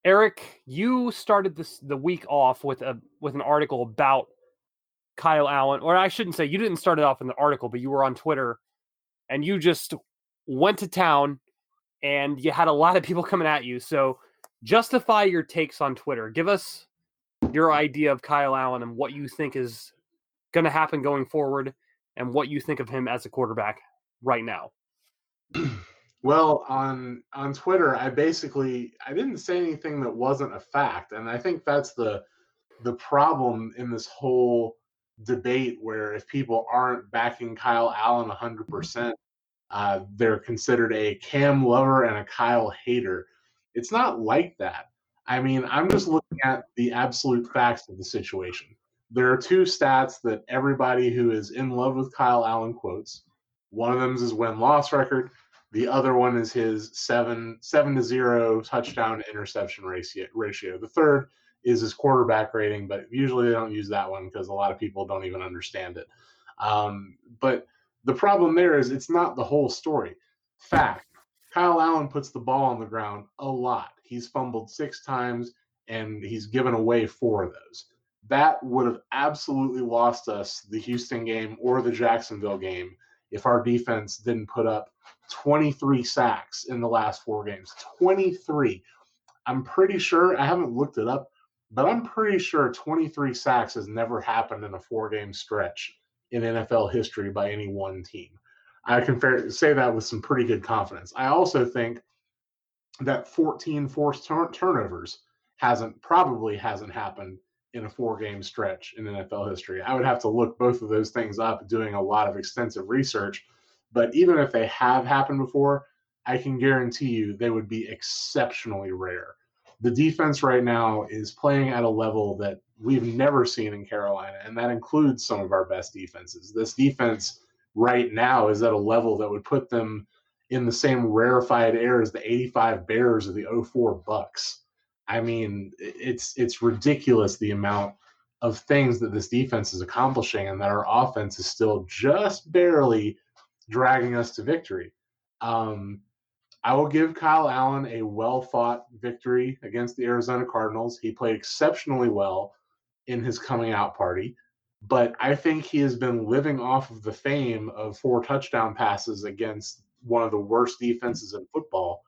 Eric, you started this the week off with a with an article about Kyle Allen, or I shouldn't say you didn't start it off in the article, but you were on Twitter and you just went to town and you had a lot of people coming at you. So justify your takes on Twitter. Give us your idea of Kyle Allen and what you think is going to happen going forward and what you think of him as a quarterback right now. Well, on on Twitter, I basically I didn't say anything that wasn't a fact, and I think that's the the problem in this whole debate where if people aren't backing Kyle Allen 100%, uh, they're considered a Cam lover and a Kyle hater. It's not like that. I mean, I'm just looking at the absolute facts of the situation. There are two stats that everybody who is in love with Kyle Allen quotes. One of them is his win loss record. The other one is his seven seven to zero touchdown interception ratio. The third is his quarterback rating, but usually they don't use that one because a lot of people don't even understand it. Um, but the problem there is it's not the whole story. Fact Kyle Allen puts the ball on the ground a lot. He's fumbled six times and he's given away four of those. That would have absolutely lost us the Houston game or the Jacksonville game if our defense didn't put up 23 sacks in the last four games. 23. I'm pretty sure, I haven't looked it up, but I'm pretty sure 23 sacks has never happened in a four game stretch in NFL history by any one team. I can fair, say that with some pretty good confidence. I also think that 14 forced turn- turnovers hasn't probably hasn't happened in a four game stretch in NFL history. I would have to look both of those things up doing a lot of extensive research, but even if they have happened before, I can guarantee you they would be exceptionally rare the defense right now is playing at a level that we've never seen in Carolina, and that includes some of our best defenses. This defense right now is at a level that would put them in the same rarefied air as the 85 Bears or the 04 Bucks. I mean, it's it's ridiculous the amount of things that this defense is accomplishing and that our offense is still just barely dragging us to victory. Um, I will give Kyle Allen a well fought victory against the Arizona Cardinals. He played exceptionally well in his coming out party, but I think he has been living off of the fame of four touchdown passes against one of the worst defenses in football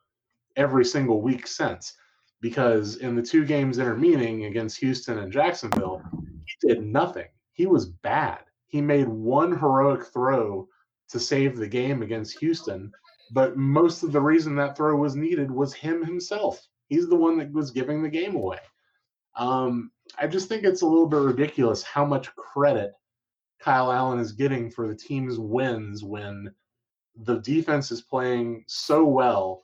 every single week since. Because in the two games intervening against Houston and Jacksonville, he did nothing. He was bad. He made one heroic throw to save the game against Houston but most of the reason that throw was needed was him himself. He's the one that was giving the game away. Um, I just think it's a little bit ridiculous how much credit Kyle Allen is getting for the team's wins when the defense is playing so well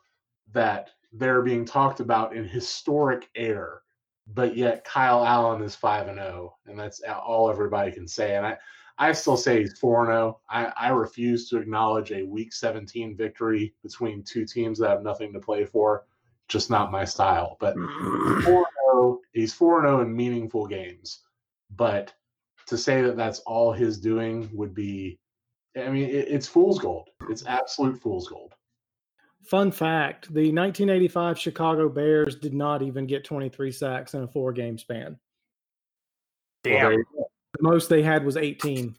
that they're being talked about in historic air, but yet Kyle Allen is 5 and 0, and that's all everybody can say. And I, I still say he's 4 0. I, I refuse to acknowledge a week 17 victory between two teams that have nothing to play for. Just not my style. But 4 0, he's 4 0 in meaningful games. But to say that that's all his doing would be, I mean, it, it's fool's gold. It's absolute fool's gold. Fun fact the 1985 Chicago Bears did not even get 23 sacks in a four game span. Damn. Well, The most they had was 18.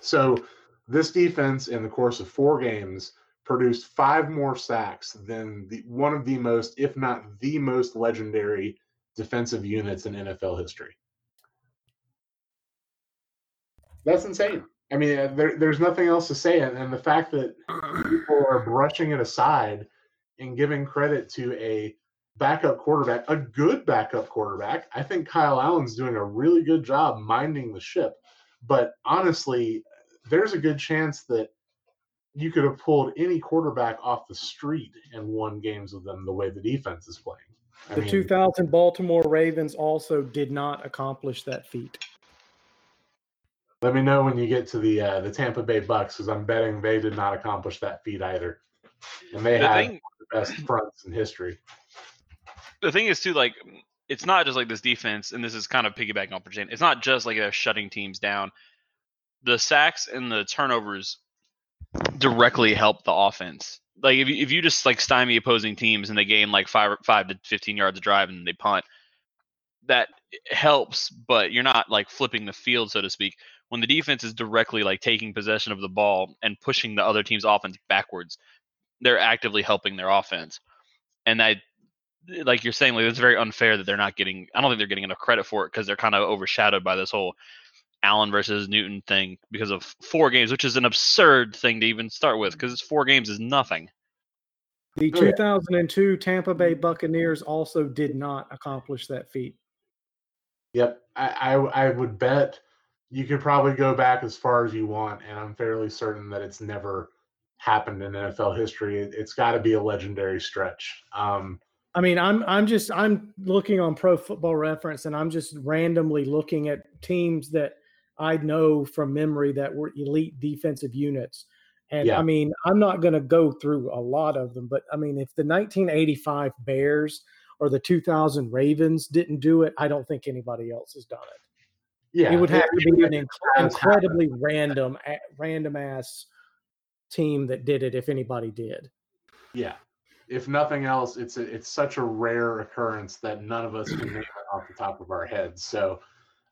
So this defense, in the course of four games, produced five more sacks than the one of the most, if not the most legendary defensive units in NFL history. That's insane. I mean, uh, there, there's nothing else to say, and, and the fact that people are brushing it aside and giving credit to a backup quarterback, a good backup quarterback. I think Kyle Allen's doing a really good job minding the ship. But honestly, there's a good chance that you could have pulled any quarterback off the street and won games with them the way the defense is playing. I The mean, 2000 Baltimore Ravens also did not accomplish that feat. Let me know when you get to the uh, the Tampa Bay Bucks because I'm betting they did not accomplish that feat either, and they The had thing, the best fronts in history. The thing is too, like it's not just like this defense, and this is kind of piggybacking off Virginia. It's not just like they're shutting teams down. The sacks and the turnovers directly help the offense. Like if you, if you just like stymie opposing teams and they gain like five five to fifteen yards of drive and they punt, that helps. But you're not like flipping the field, so to speak. When the defense is directly like taking possession of the ball and pushing the other team's offense backwards, they're actively helping their offense. And that like you're saying, like it's very unfair that they're not getting. I don't think they're getting enough credit for it because they're kind of overshadowed by this whole Allen versus Newton thing because of four games, which is an absurd thing to even start with because it's four games is nothing. The Oh, 2002 Tampa Bay Buccaneers also did not accomplish that feat. Yep, I, I I would bet you could probably go back as far as you want, and I'm fairly certain that it's never happened in NFL history. It, it's got to be a legendary stretch. Um, I mean, I'm I'm just I'm looking on Pro Football Reference, and I'm just randomly looking at teams that I know from memory that were elite defensive units. And Yeah. I mean, I'm not going to go through a lot of them, but I mean, if the 1985 Bears or the 2000 Ravens didn't do it, I don't think anybody else has done it. yeah, it would have to be an inc- incredibly random, random ass team that did it. If anybody did, Yeah. If nothing else, it's a, it's such a rare occurrence that none of us can name it off the top of our heads. So,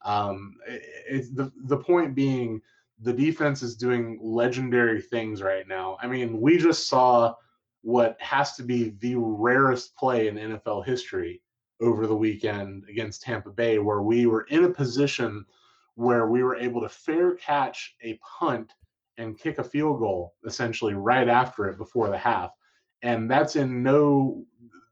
um, it, the the point being, the defense is doing legendary things right now. I mean, we just saw what has to be the rarest play in NFL history over the weekend against Tampa Bay, where we were in a position where we were able to fair catch a punt and kick a field goal essentially right after it before the half and that's in no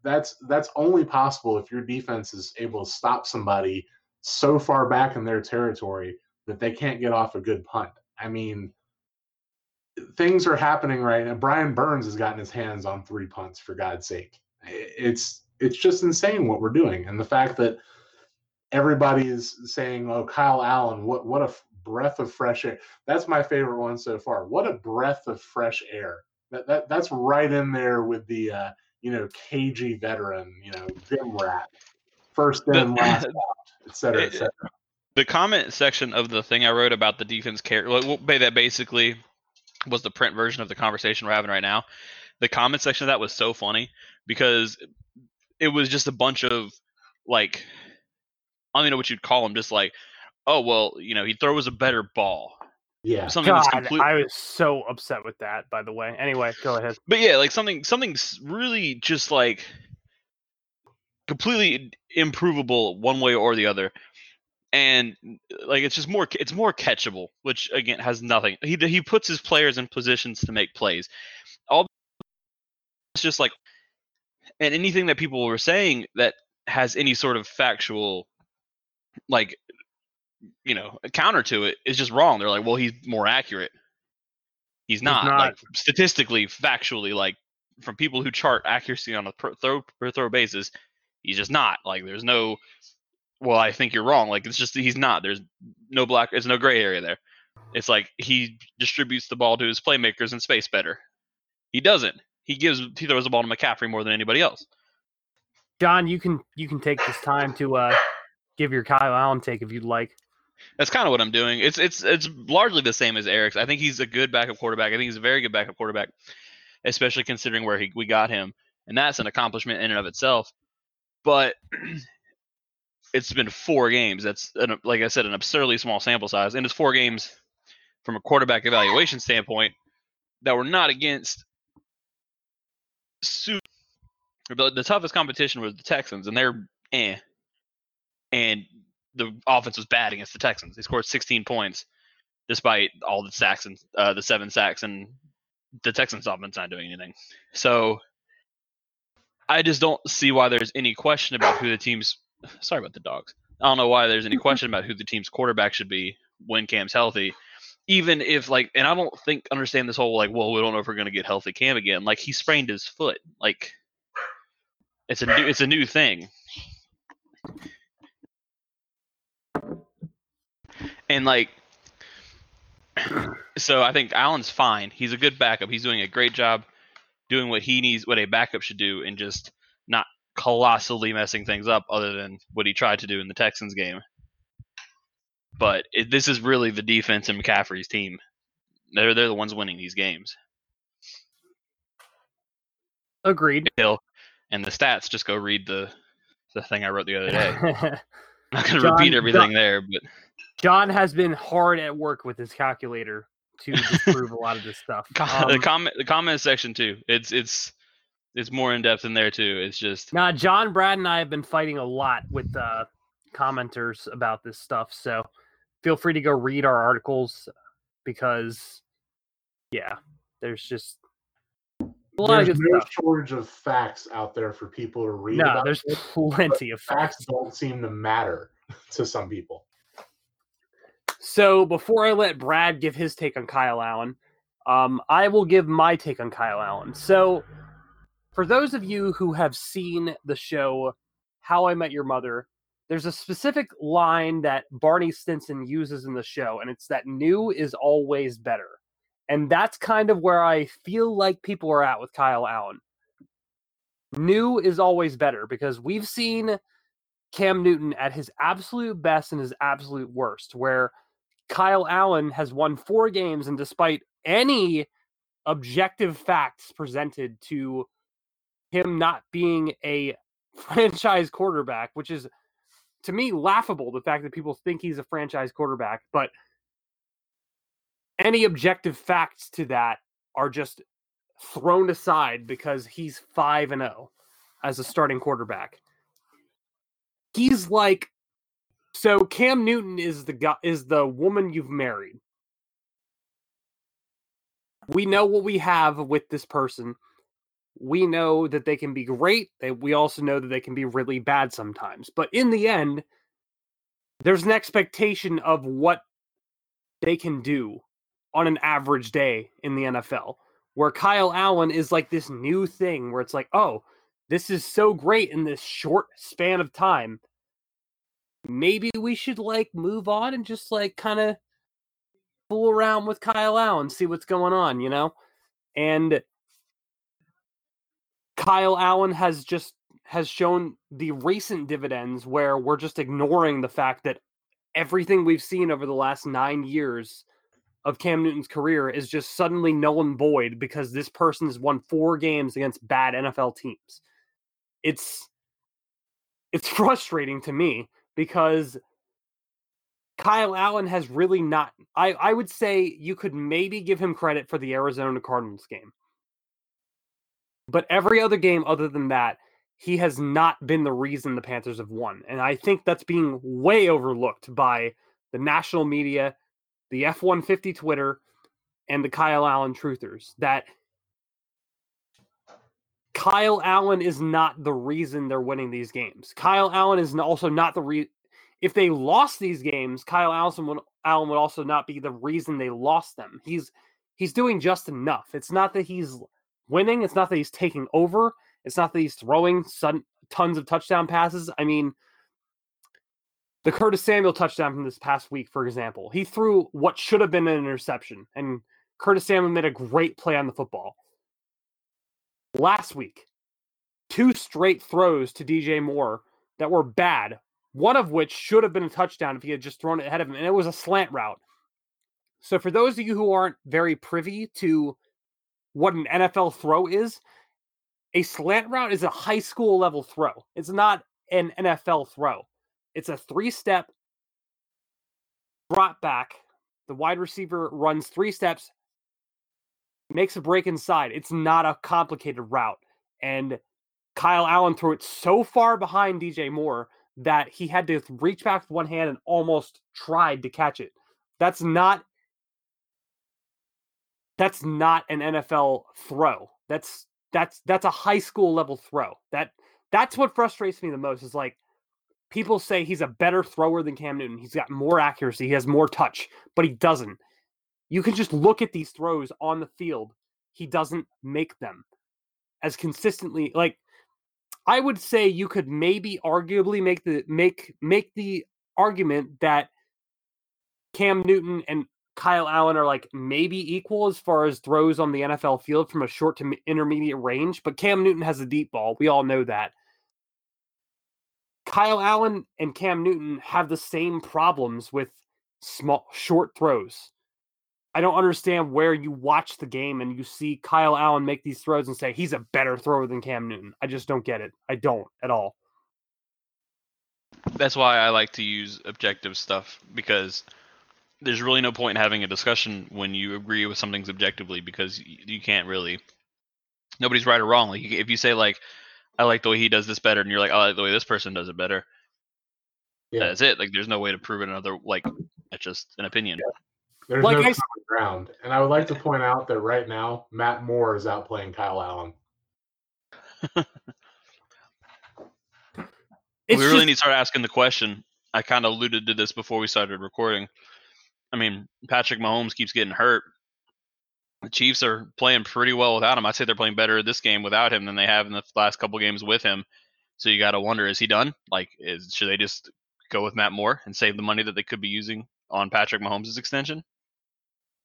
that's that's only possible if your defense is able to stop somebody so far back in their territory that they can't get off a good punt. I mean, things are happening right now. Brian Burns has gotten his hands on three punts for God's sake. It's it's just insane what we're doing, and the fact that everybody is saying, "Oh, Kyle Allen, what what a breath of fresh air." That's my favorite one so far. What a breath of fresh air. That, that that's right in there with the uh, you know cagey veteran, you know, gym Rat, first in, last out, et cetera, et cetera. The comment section of the thing I wrote about the defense care, that basically was the print version of the conversation we're having right now. The comment section of that was so funny because it was just a bunch of like I don't even know what you'd call them, just like, oh well, you know, he throws a better ball. Yeah, Something that's God, complete, I was so upset with that. By the way, anyway, go ahead. but yeah, like something something really just like completely improvable one way or the other. And like it's just more it's more catchable, which again has nothing. He he puts his players in positions to make plays. All it's just like and anything that people were saying that has any sort of factual like you know counter to it is just wrong. They're like, well, he's more accurate. He's not, not. like statistically, factually, like from people who chart accuracy on a per throw per throw basis. He's just not like. There's no. Well, I think you're wrong. Like it's just he's not. There's no black. There's no gray area there. It's like he distributes the ball to his playmakers in space better. He doesn't. He gives. He throws the ball to McCaffrey more than anybody else. John, you can you can take this time to uh give your Kyle Allen take if you'd like. That's kind of what I'm doing. It's it's it's largely the same as Eric's. I think he's a good backup quarterback. I think he's a very good backup quarterback, especially considering where he, we got him, and that's an accomplishment in and of itself. But it's been four games. That's an, like I said, an absurdly small sample size, and it's four games from a quarterback evaluation standpoint that were not against su- the, the toughest competition was the Texans, and they're eh. And the offense was bad against the Texans. They scored 16 points despite all the sacks and uh, the seven sacks, and the Texans offense not doing anything. So I just don't see why there's any question about who the team's. Sorry about the dogs. I don't know why there's any question about who the team's quarterback should be when Cam's healthy. Even if like, and I don't think understand this whole like, well, we don't know if we're gonna get healthy Cam again. Like he sprained his foot. Like it's a new, it's a new thing. And like so I think Allen's fine. He's a good backup. He's doing a great job doing what he needs, what a backup should do, and just not colossally messing things up, other than what he tried to do in the Texans game. But it, this is really the defense and McCaffrey's team. They're they're the ones winning these games. Agreed. Hill, and the stats. Just go read the the thing I wrote the other day. I'm not going to repeat everything John- there, but John has been hard at work with his calculator to disprove a lot of this stuff. Com- the Um, comment the comment section too. It's it's it's more in depth in there too. It's just Now, John, Brad, and I have been fighting a lot with uh, commenters about this stuff. So feel free to go read our articles because, yeah, there's just a lot of There's good no stuff. shortage of facts out there for people to read. No, about there's this. plenty of facts facts. don't seem to matter to some people. So before I let Brad give his take on Kyle Allen, um, I will give my take on Kyle Allen. So for those of you who have seen the show How I Met Your Mother, there's a specific line that Barney Stinson uses in the show, and it's that new is always better. And that's kind of where I feel like people are at with Kyle Allen. New is always better because we've seen Cam Newton at his absolute best and his absolute worst, where Kyle Allen has won four games, and despite any objective facts presented to him not being a franchise quarterback, which is to me laughable, the fact that people think he's a franchise quarterback, but any objective facts to that are just thrown aside because he's 5 and 0 as a starting quarterback. He's like so Cam Newton is the guy is the woman you've married. We know what we have with this person. We know that they can be great. We also know that they can be really bad sometimes. But in the end, there's an expectation of what they can do on an average day in the NFL. Where Kyle Allen is like this new thing where it's like, oh, this is so great in this short span of time maybe we should like move on and just like kind of fool around with Kyle Allen, see what's going on, you know? And Kyle Allen has just has shown the recent dividends where we're just ignoring the fact that everything we've seen over the last 9 years of Cam Newton's career is just suddenly null and void because this person has won 4 games against bad NFL teams. It's it's frustrating to me because Kyle Allen has really not. I, I would say you could maybe give him credit for the Arizona Cardinals game. But every other game other than that, he has not been the reason the Panthers have won. And I think that's being way overlooked by the national media, the F 150 Twitter, and the Kyle Allen truthers. That Kyle Allen is not the reason they're winning these games. Kyle Allen is also not the re. If they lost these games, Kyle Allen would, Allen would also not be the reason they lost them. He's he's doing just enough. It's not that he's winning. It's not that he's taking over. It's not that he's throwing tons of touchdown passes. I mean, the Curtis Samuel touchdown from this past week, for example, he threw what should have been an interception, and Curtis Samuel made a great play on the football last week, two straight throws to DJ Moore that were bad, one of which should have been a touchdown if he had just thrown it ahead of him, and it was a slant route. So, for those of you who aren't very privy to what an NFL throw is, a slant route is a high school level throw. It's not an NFL throw. It's a three step drop back. The wide receiver runs three steps, makes a break inside. It's not a complicated route. And Kyle Allen threw it so far behind DJ Moore that he had to reach back with one hand and almost tried to catch it. That's not that's not an NFL throw. That's that's that's a high school level throw. That that's what frustrates me the most is like people say he's a better thrower than Cam Newton. He's got more accuracy, he has more touch, but he doesn't. You can just look at these throws on the field. He doesn't make them as consistently. Like I would say you could maybe arguably make the make make the argument that Cam Newton and Kyle Allen are like maybe equal as far as throws on the NFL field from a short to intermediate range, but Cam Newton has a deep ball. We all know that. Kyle Allen and Cam Newton have the same problems with small short throws. I don't understand where you watch the game and you see Kyle Allen make these throws and say he's a better thrower than Cam Newton. I just don't get it. I don't at all. That's why I like to use objective stuff because there's really no point in having a discussion when you agree with something's objectively because you, you can't really nobody's right or wrong. Like if you say like I like the way he does this better and you're like oh, I like the way this person does it better. Yeah. That's it. Like there's no way to prove it another like it's just an opinion. There's Like no I common ground. And I would like to point out that right now, Matt Moore is outplaying Kyle Allen. It's we really just- need to start asking the question. I kind of alluded to this before we started recording. I mean, Patrick Mahomes keeps getting hurt. The Chiefs are playing pretty well without him. I'd say they're playing better this game without him than they have in the last couple games with him. So you got to wonder: Is he done? Like, is should they just go with Matt Moore and save the money that they could be using on Patrick Mahomes' extension?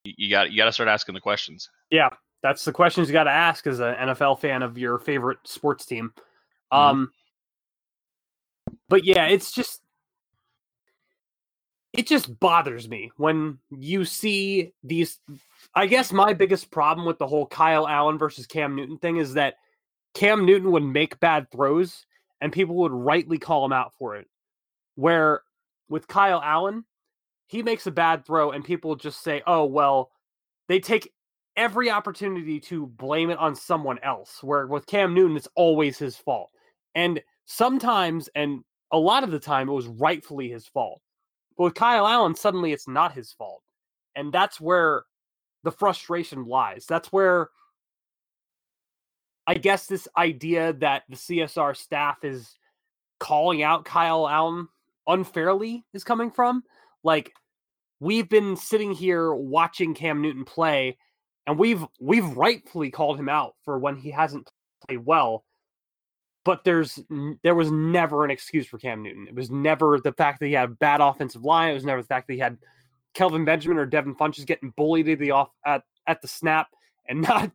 You- got you got to start asking the questions. Yeah, that's the questions you got to ask as an NFL fan of your favorite sports team. Mhm. Um, but yeah, it's just it just bothers me when you see these. I guess my biggest problem with the whole Kyle Allen versus Cam Newton thing is that Cam Newton would make bad throws and people would rightly call him out for it. Where with Kyle Allen, he makes a bad throw and people just say, "Oh well." They take every opportunity to blame it on someone else. Where with Cam Newton, it's always his fault. And sometimes, and a lot of the time, it was rightfully his fault. But with Kyle Allen, suddenly it's not his fault. And that's where the frustration lies. That's where I guess this idea that the CSR staff is calling out Kyle Allen unfairly is coming from. Like, we've been sitting here watching Cam Newton play and we've we've rightfully called him out for when he hasn't played well but there's there was never an excuse for Cam Newton. It was never the fact that he had a bad offensive line. It was never the fact that he had Kelvin Benjamin or Devin Funchess getting bullied at the off at, at the snap and not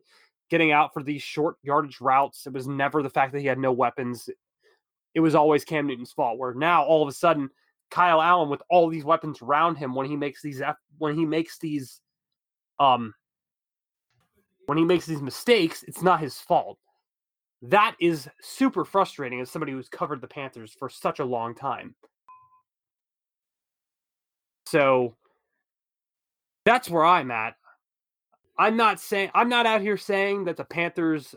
getting out for these short yardage routes. It was never the fact that he had no weapons. It was always Cam Newton's fault. Where now all of a sudden Kyle Allen with all these weapons around him when he makes these when he makes these um when he makes these mistakes, it's not his fault. That is super frustrating as somebody who's covered the Panthers for such a long time. So that's where I'm at. I'm not saying I'm not out here saying that the Panthers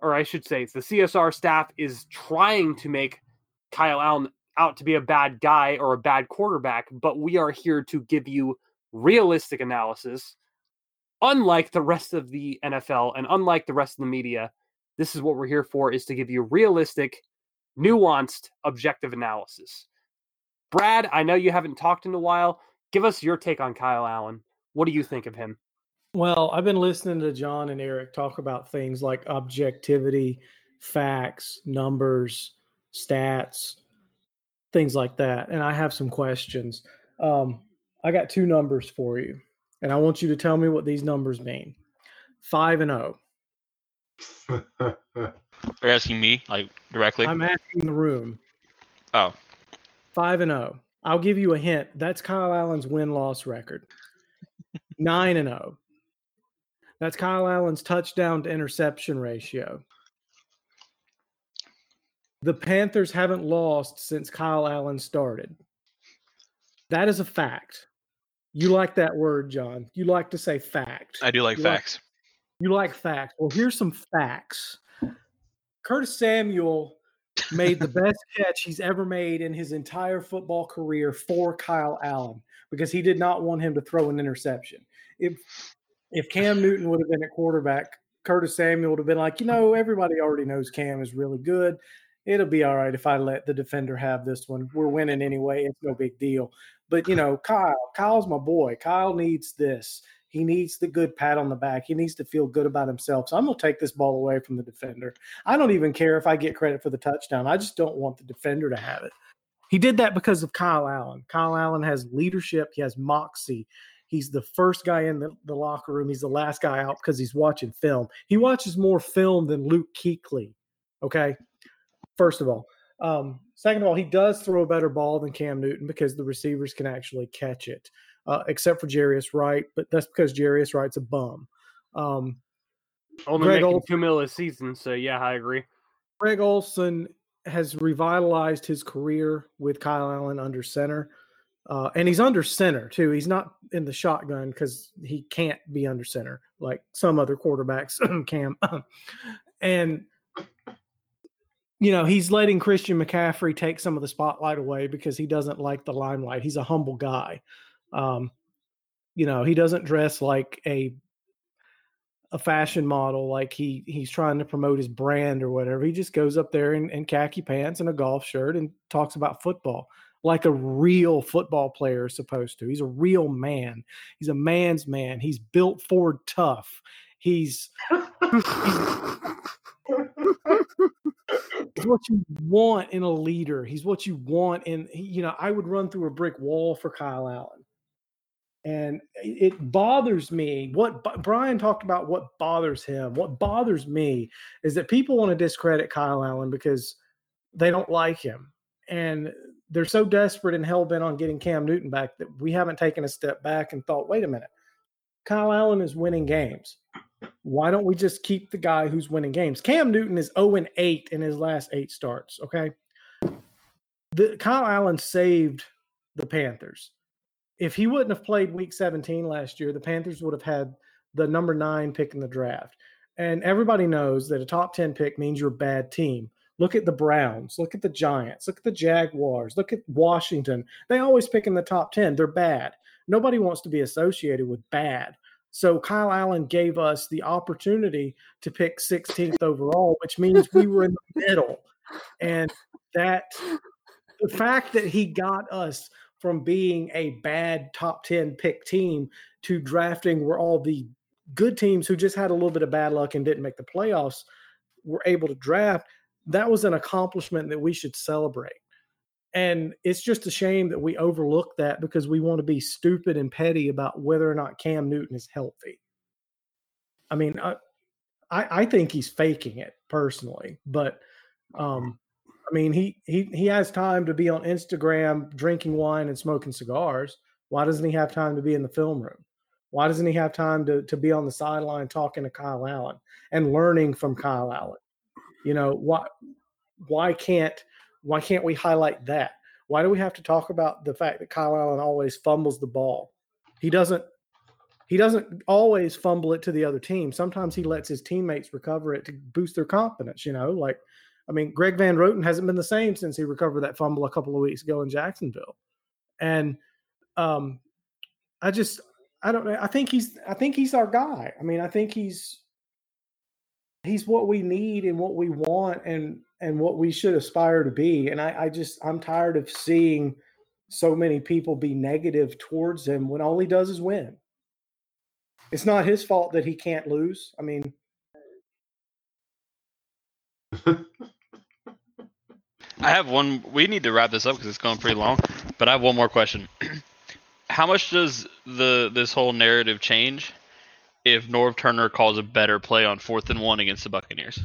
or I should say the CSR staff is trying to make Kyle Allen out to be a bad guy or a bad quarterback, but we are here to give you realistic analysis. Unlike the rest of the NFL and unlike the rest of the media, this is what we're here for is to give you realistic, nuanced, objective analysis. Brad, I know you haven't talked in a while. Give us your take on Kyle Allen. What do you think of him? Well, I've been listening to John and Eric talk about things like objectivity, facts, numbers, stats, things like that. And I have some questions. Um, I got two numbers for you, and I want you to tell me what these numbers mean. Five and oh. Are you asking me like directly? I'm asking the room. oh, Five and oh. I'll give you a hint. That's Kyle Allen's win loss record. Nine and oh. That's Kyle Allen's touchdown to interception ratio. The Panthers haven't lost since Kyle Allen started. That is a fact. You like that word, John. You like to say fact. I do like You like- facts. You like facts. Well, here's some facts. Curtis Samuel made the best catch he's ever made in his entire football career for Kyle Allen because he did not want him to throw an interception. If if Cam Newton would have been at quarterback, Curtis Samuel would have been like, you know, everybody already knows Cam is really good. It'll be all right if I let the defender have this one. We're winning anyway. It's no big deal. But you know, Kyle, Kyle's my boy. Kyle needs this. He needs the good pat on the back. He needs to feel good about himself. So I'm going to take this ball away from the defender. I don't even care if I get credit for the touchdown. I just don't want the defender to have it. He did that because of Kyle Allen. Kyle Allen has leadership, he has moxie. He's the first guy in the, the locker room. He's the last guy out because he's watching film. He watches more film than Luke Kuechly. Okay. First of all. Um, second of all, he does throw a better ball than Cam Newton because the receivers can actually catch it, uh, except for Jarius Wright, but that's because Jarius Wright's a bum. Um, Only Greg making two mil a season, so yeah, I agree. Greg Olsen has revitalized his career with Kyle Allen under center. Uh, and he's under center too. He's not in the shotgun because he can't be under center like some other quarterbacks can. and you know, he's letting Christian McCaffrey take some of the spotlight away because he doesn't like the limelight. He's a humble guy. Um, you know, he doesn't dress like a a fashion model like he he's trying to promote his brand or whatever. He just goes up there in, in khaki pants and a golf shirt and talks about football like a real football player is supposed to. He's a real man. He's a man's man. He's built Ford tough. He's he's what you want in a leader. He's what you want And, you know, I would run through a brick wall for Kyle Allen. And it bothers me. What Brian talked about, what bothers him, what bothers me is that people want to discredit Kyle Allen because they don't like him. And they're so desperate and hell bent on getting Cam Newton back that we haven't taken a step back and thought, wait a minute, Kyle Allen is winning games. Why don't we just keep the guy who's winning games? Cam Newton is 0 and 8 in his last eight starts. Okay. The Kyle Allen saved the Panthers. If he wouldn't have played week 17 last year, the Panthers would have had the number nine pick in the draft. And everybody knows that a top 10 pick means you're a bad team. Look at the Browns. Look at the Giants. Look at the Jaguars. Look at Washington. They always pick in the top 10. They're bad. Nobody wants to be associated with bad. So Kyle Allen gave us the opportunity to pick 16th overall, which means we were in the middle. And that the fact that he got us from being a bad top 10 pick team to drafting where all the good teams who just had a little bit of bad luck and didn't make the playoffs were able to draft that was an accomplishment that we should celebrate. And it's just a shame that we overlook that because we want to be stupid and petty about whether or not Cam Newton is healthy. I mean, I, I, think he's faking it personally, but um, I mean, he he he has time to be on Instagram drinking wine and smoking cigars. Why doesn't he have time to be in the film room? Why doesn't he have time to to be on the sideline talking to Kyle Allen and learning from Kyle Allen? You know, why why can't why can't we highlight that? Why do we have to talk about the fact that Kyle Allen always fumbles the ball? He doesn't he doesn't always fumble it to the other team. Sometimes he lets his teammates recover it to boost their confidence, you know, like I mean, Greg Van Roten hasn't been the same since he recovered that fumble a couple of weeks ago in Jacksonville. And um I just I don't know. I think he's I think he's our guy. I mean, I think he's he's what we need and what we want and and what we should aspire to be. And I, I just I'm tired of seeing so many people be negative towards him when all he does is win. It's not his fault that he can't lose. I mean, I have one. We need to wrap this up because it's going pretty long. But I have one more question. How much does the this whole narrative change if Norv Turner calls a better play on fourth and one against the Buccaneers?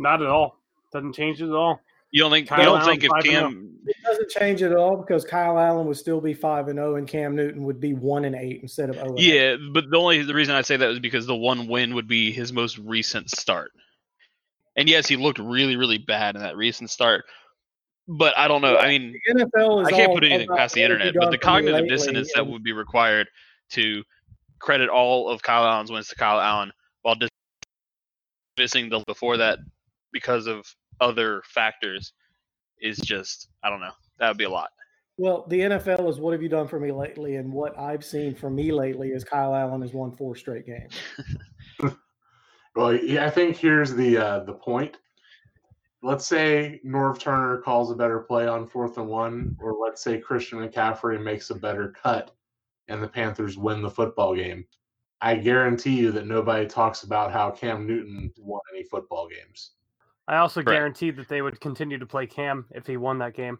Not at all. Doesn't change it at all. You don't think? Kyle you don't Allen, think if oh. Cam? it doesn't change it at all because Kyle Allen would still be five and zero, and Cam Newton would be one and eight instead of zero. and eight. Yeah, but the only the reason I say that is because the one win would be his most recent start. And yes, he looked really, really bad in that recent start. But I don't know. I mean, The NFL is I can't put anything past the what have you internet, but the cognitive lately, dissonance that would be required to credit all of Kyle Allen's wins to Kyle Allen while dismissing the before that because of other factors is just I don't know. That would be a lot. Well, the NFL is what have you done for me lately, and what I've seen for me lately is Kyle Allen has won four straight games. Well, yeah, I think here's the uh, the point. Let's say Norv Turner calls a better play on fourth and one, or let's say Christian McCaffrey makes a better cut, and the Panthers win the football game. I guarantee you that nobody talks about how Cam Newton won any football games. I also Right. guarantee that they would continue to play Cam if he won that game.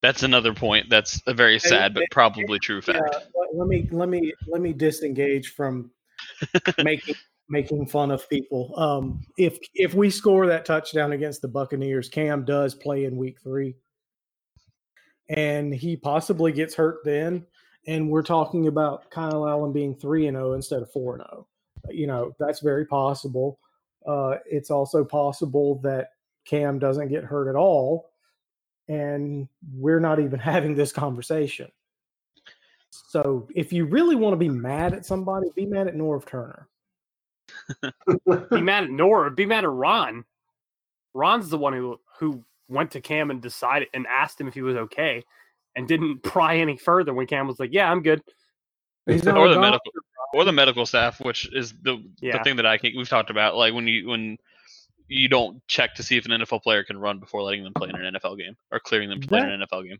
That's another point. That's a very sad but probably true fact. let- let me let me let me disengage from making making fun of people. Um, if if we score that touchdown against the Buccaneers, Cam does play in Week Three, and he possibly gets hurt then. And we're talking about Kyle Allen being three and zero instead of four and zero. You know that's very possible. Uh, it's also possible that Cam doesn't get hurt at all, and we're not even having this conversation. So if you really want to be mad at somebody, be mad at Norv Turner. Be mad at Norv. Be mad at Ron. Ron's the one who who went to Cam and decided and asked him if he was okay, and didn't pry any further when Cam was like, "Yeah, I'm good." He's not or the doctor. medical or the medical staff, which is the Yeah. the thing that I think we've talked about. Like when you when you don't check to see if an NFL player can run before letting them play in an NFL game or clearing them to play in an NFL game.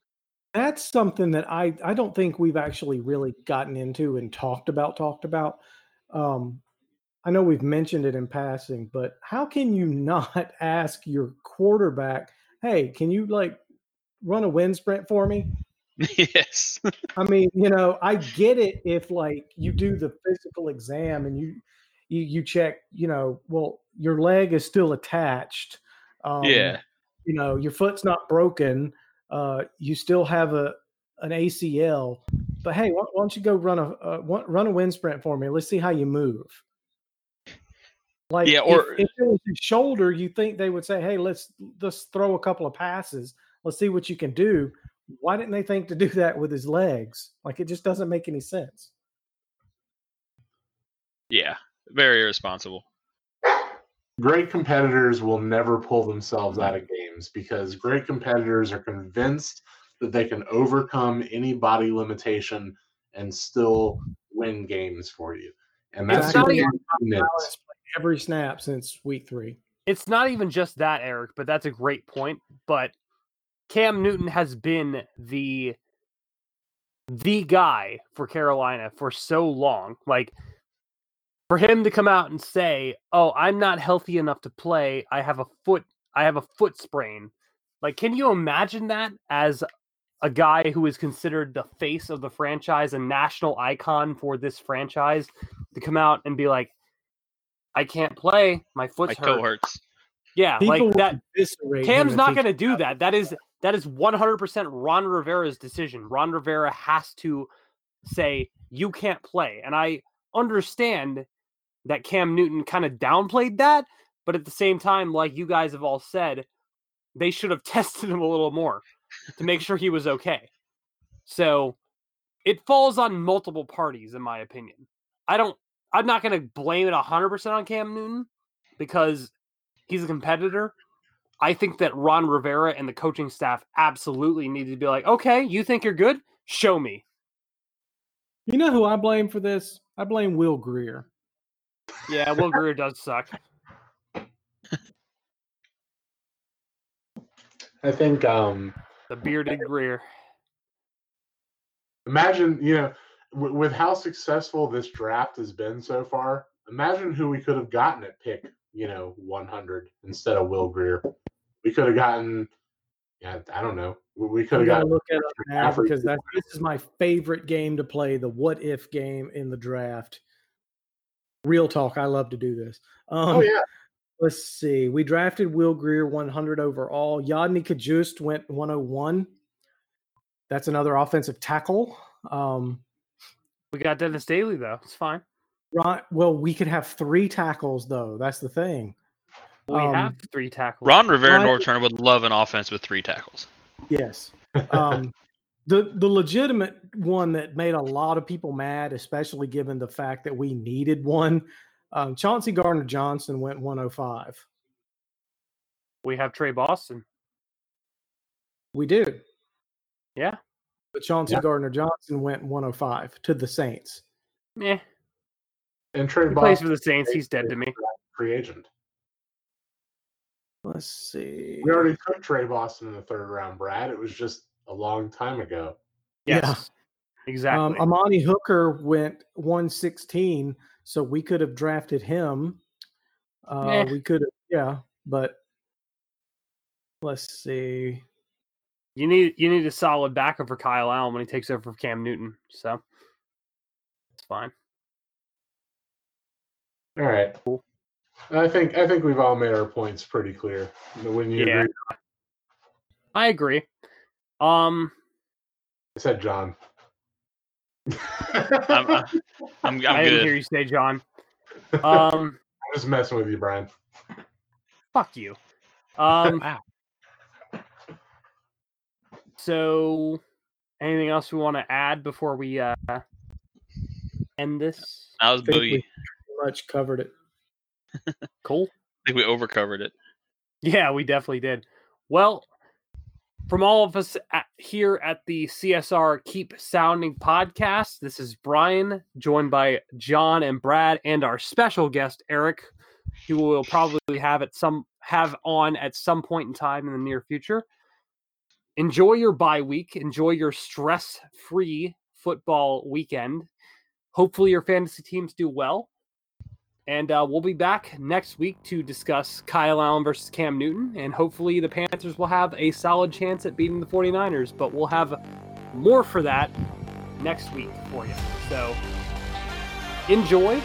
That's something that I I don't think we've actually really gotten into and talked about talked about. Um, I know we've mentioned it in passing, but how can you not ask your quarterback, "Hey, can you like run a wind sprint for me?" yes. I mean, you know, I get it if like you do the physical exam and you you you check, you know, well, your leg is still attached. Um, yeah. You know, your foot's not broken. Uh, you still have a an ACL. But hey, why, why don't you go run a uh, run a wind sprint for me? Let's see how you move. Like, Yeah, if- or- if, it was your shoulder, you think they would say, "Hey, let's let's throw a couple of passes. Let's see what you can do." Why didn't they think to do that with his legs? Like, it just doesn't make any sense. Yeah. Very irresponsible. great competitors will never pull themselves out of games because great competitors are convinced that they can overcome any body limitation and still win games for you. And that's not even- Cam Newton is. Allen's played every snap since week three. It's not even just that, Eric, but that's a great point. But Cam Newton has been the the guy for Carolina for so long. Like for him to come out and say, "Oh, I'm not healthy enough to play. I have a foot I have a foot sprain." Like can you imagine that as a guy who is considered the face of the franchise, a national icon for this franchise, to come out and be like, "I can't play. My My foot's toe hurt." hurts. Yeah, Uh, like that. Cam's not going to do that. That is that is 100% Ron Rivera's decision. Ron Rivera has to say you can't play. And I understand that Cam Newton kind of downplayed that, but at the same time like you guys have all said, they should have tested him a little more to make sure he was okay. So it falls on multiple parties in my opinion. I don't I'm not going to blame it 100% on Cam Newton because he's a competitor. I think that Ron Rivera and the coaching staff absolutely need to be like, okay, you think you're good? Show me. You know who I blame for this? I blame Will Grier. Yeah, Will Grier does suck. I think um The bearded Grier. imagine, you know, w- with how successful this draft has been so far, imagine who we could have gotten at pick, you know, 100 instead of Will Grier. We could have gotten, yeah, I don't know. We- We could have gonna gotten look at it now because that this is my favorite game to play, the what if game in the draft. Real talk, I love to do this. Um, Oh yeah, Let's see. We drafted Will Grier 100 overall. Yodny Cajuste went 101. That's another offensive tackle. Um, We got Dennis Daley though. It's fine. Ron, well, we could have three tackles though. That's the thing. We Um, have three tackles. Ron Rivera and Ryan- Turner would love an offense with three tackles. Yes. Um, the the legitimate one that made a lot of people mad, especially given the fact that we needed one. Um, Chauncey Gardner Johnson went 105. We have Tre Boston. We do. Yeah. But Chauncey Yeah. Gardner Johnson went 105 to the Saints. Eh. and Tre He plays for the Saints. He's dead to me. free agent. Let's see. We already took Tre Boston in the third round, Brad. It was just a long time ago. Yeah. Exactly. Um, Amani Hooker went 116, so we could have drafted him. Uh, Eh. We could have, yeah, but let's see. you need you need a solid backup for Kyle Allen when he takes over for Cam Newton. So it's fine. All right. Cool. I think I think we've all made our points pretty clear. When you Yeah. agree, I agree. Um, I said John. I'm, uh, I'm, I'm I didn't hear you say John. Um, I'm just messing with you, Brian. fuck you. Um, Wow. so anything else we want to add before we uh end this? That was think boogie. Pretty much covered it. Cool. I think we overcovered it. Yeah, we definitely did. Well, from all of us at, here at the CSR Keep Pounding podcast, this is Brian, joined by John and Brad, and our special guest Eric, who we'll probably have at some have on at some point in time in the near future. Enjoy your bye week. Enjoy your stress-free football weekend. Hopefully, your fantasy teams do well. And uh, we'll be back next week to discuss Kyle Allen versus Cam Newton. And hopefully, the Panthers will have a solid chance at beating the 49ers. But we'll have more for that next week for you. So enjoy.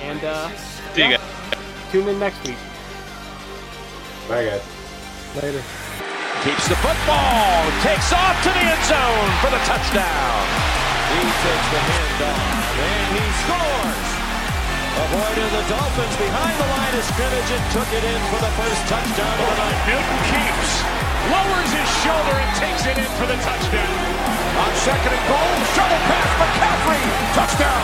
And uh, See you yeah, guys. tune in next week. Bye, guys. Later. Keeps the football. Takes off to the end zone for the touchdown. He takes the handoff and he scores. Avoided the Dolphins behind the line of scrimmage and took it in for the first touchdown of the night. Newton keeps, lowers his shoulder and takes it in for the touchdown. On second and goal, shovel pass McCaffrey, touchdown.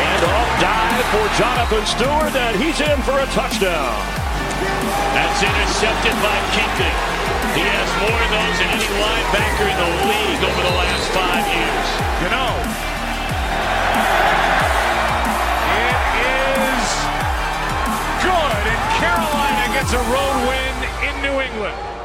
And off dive for Jonathan Stewart, and he's in for a touchdown. That's intercepted by Kuechly. He has more of those than any linebacker in the league Carolina gets a road win in New England.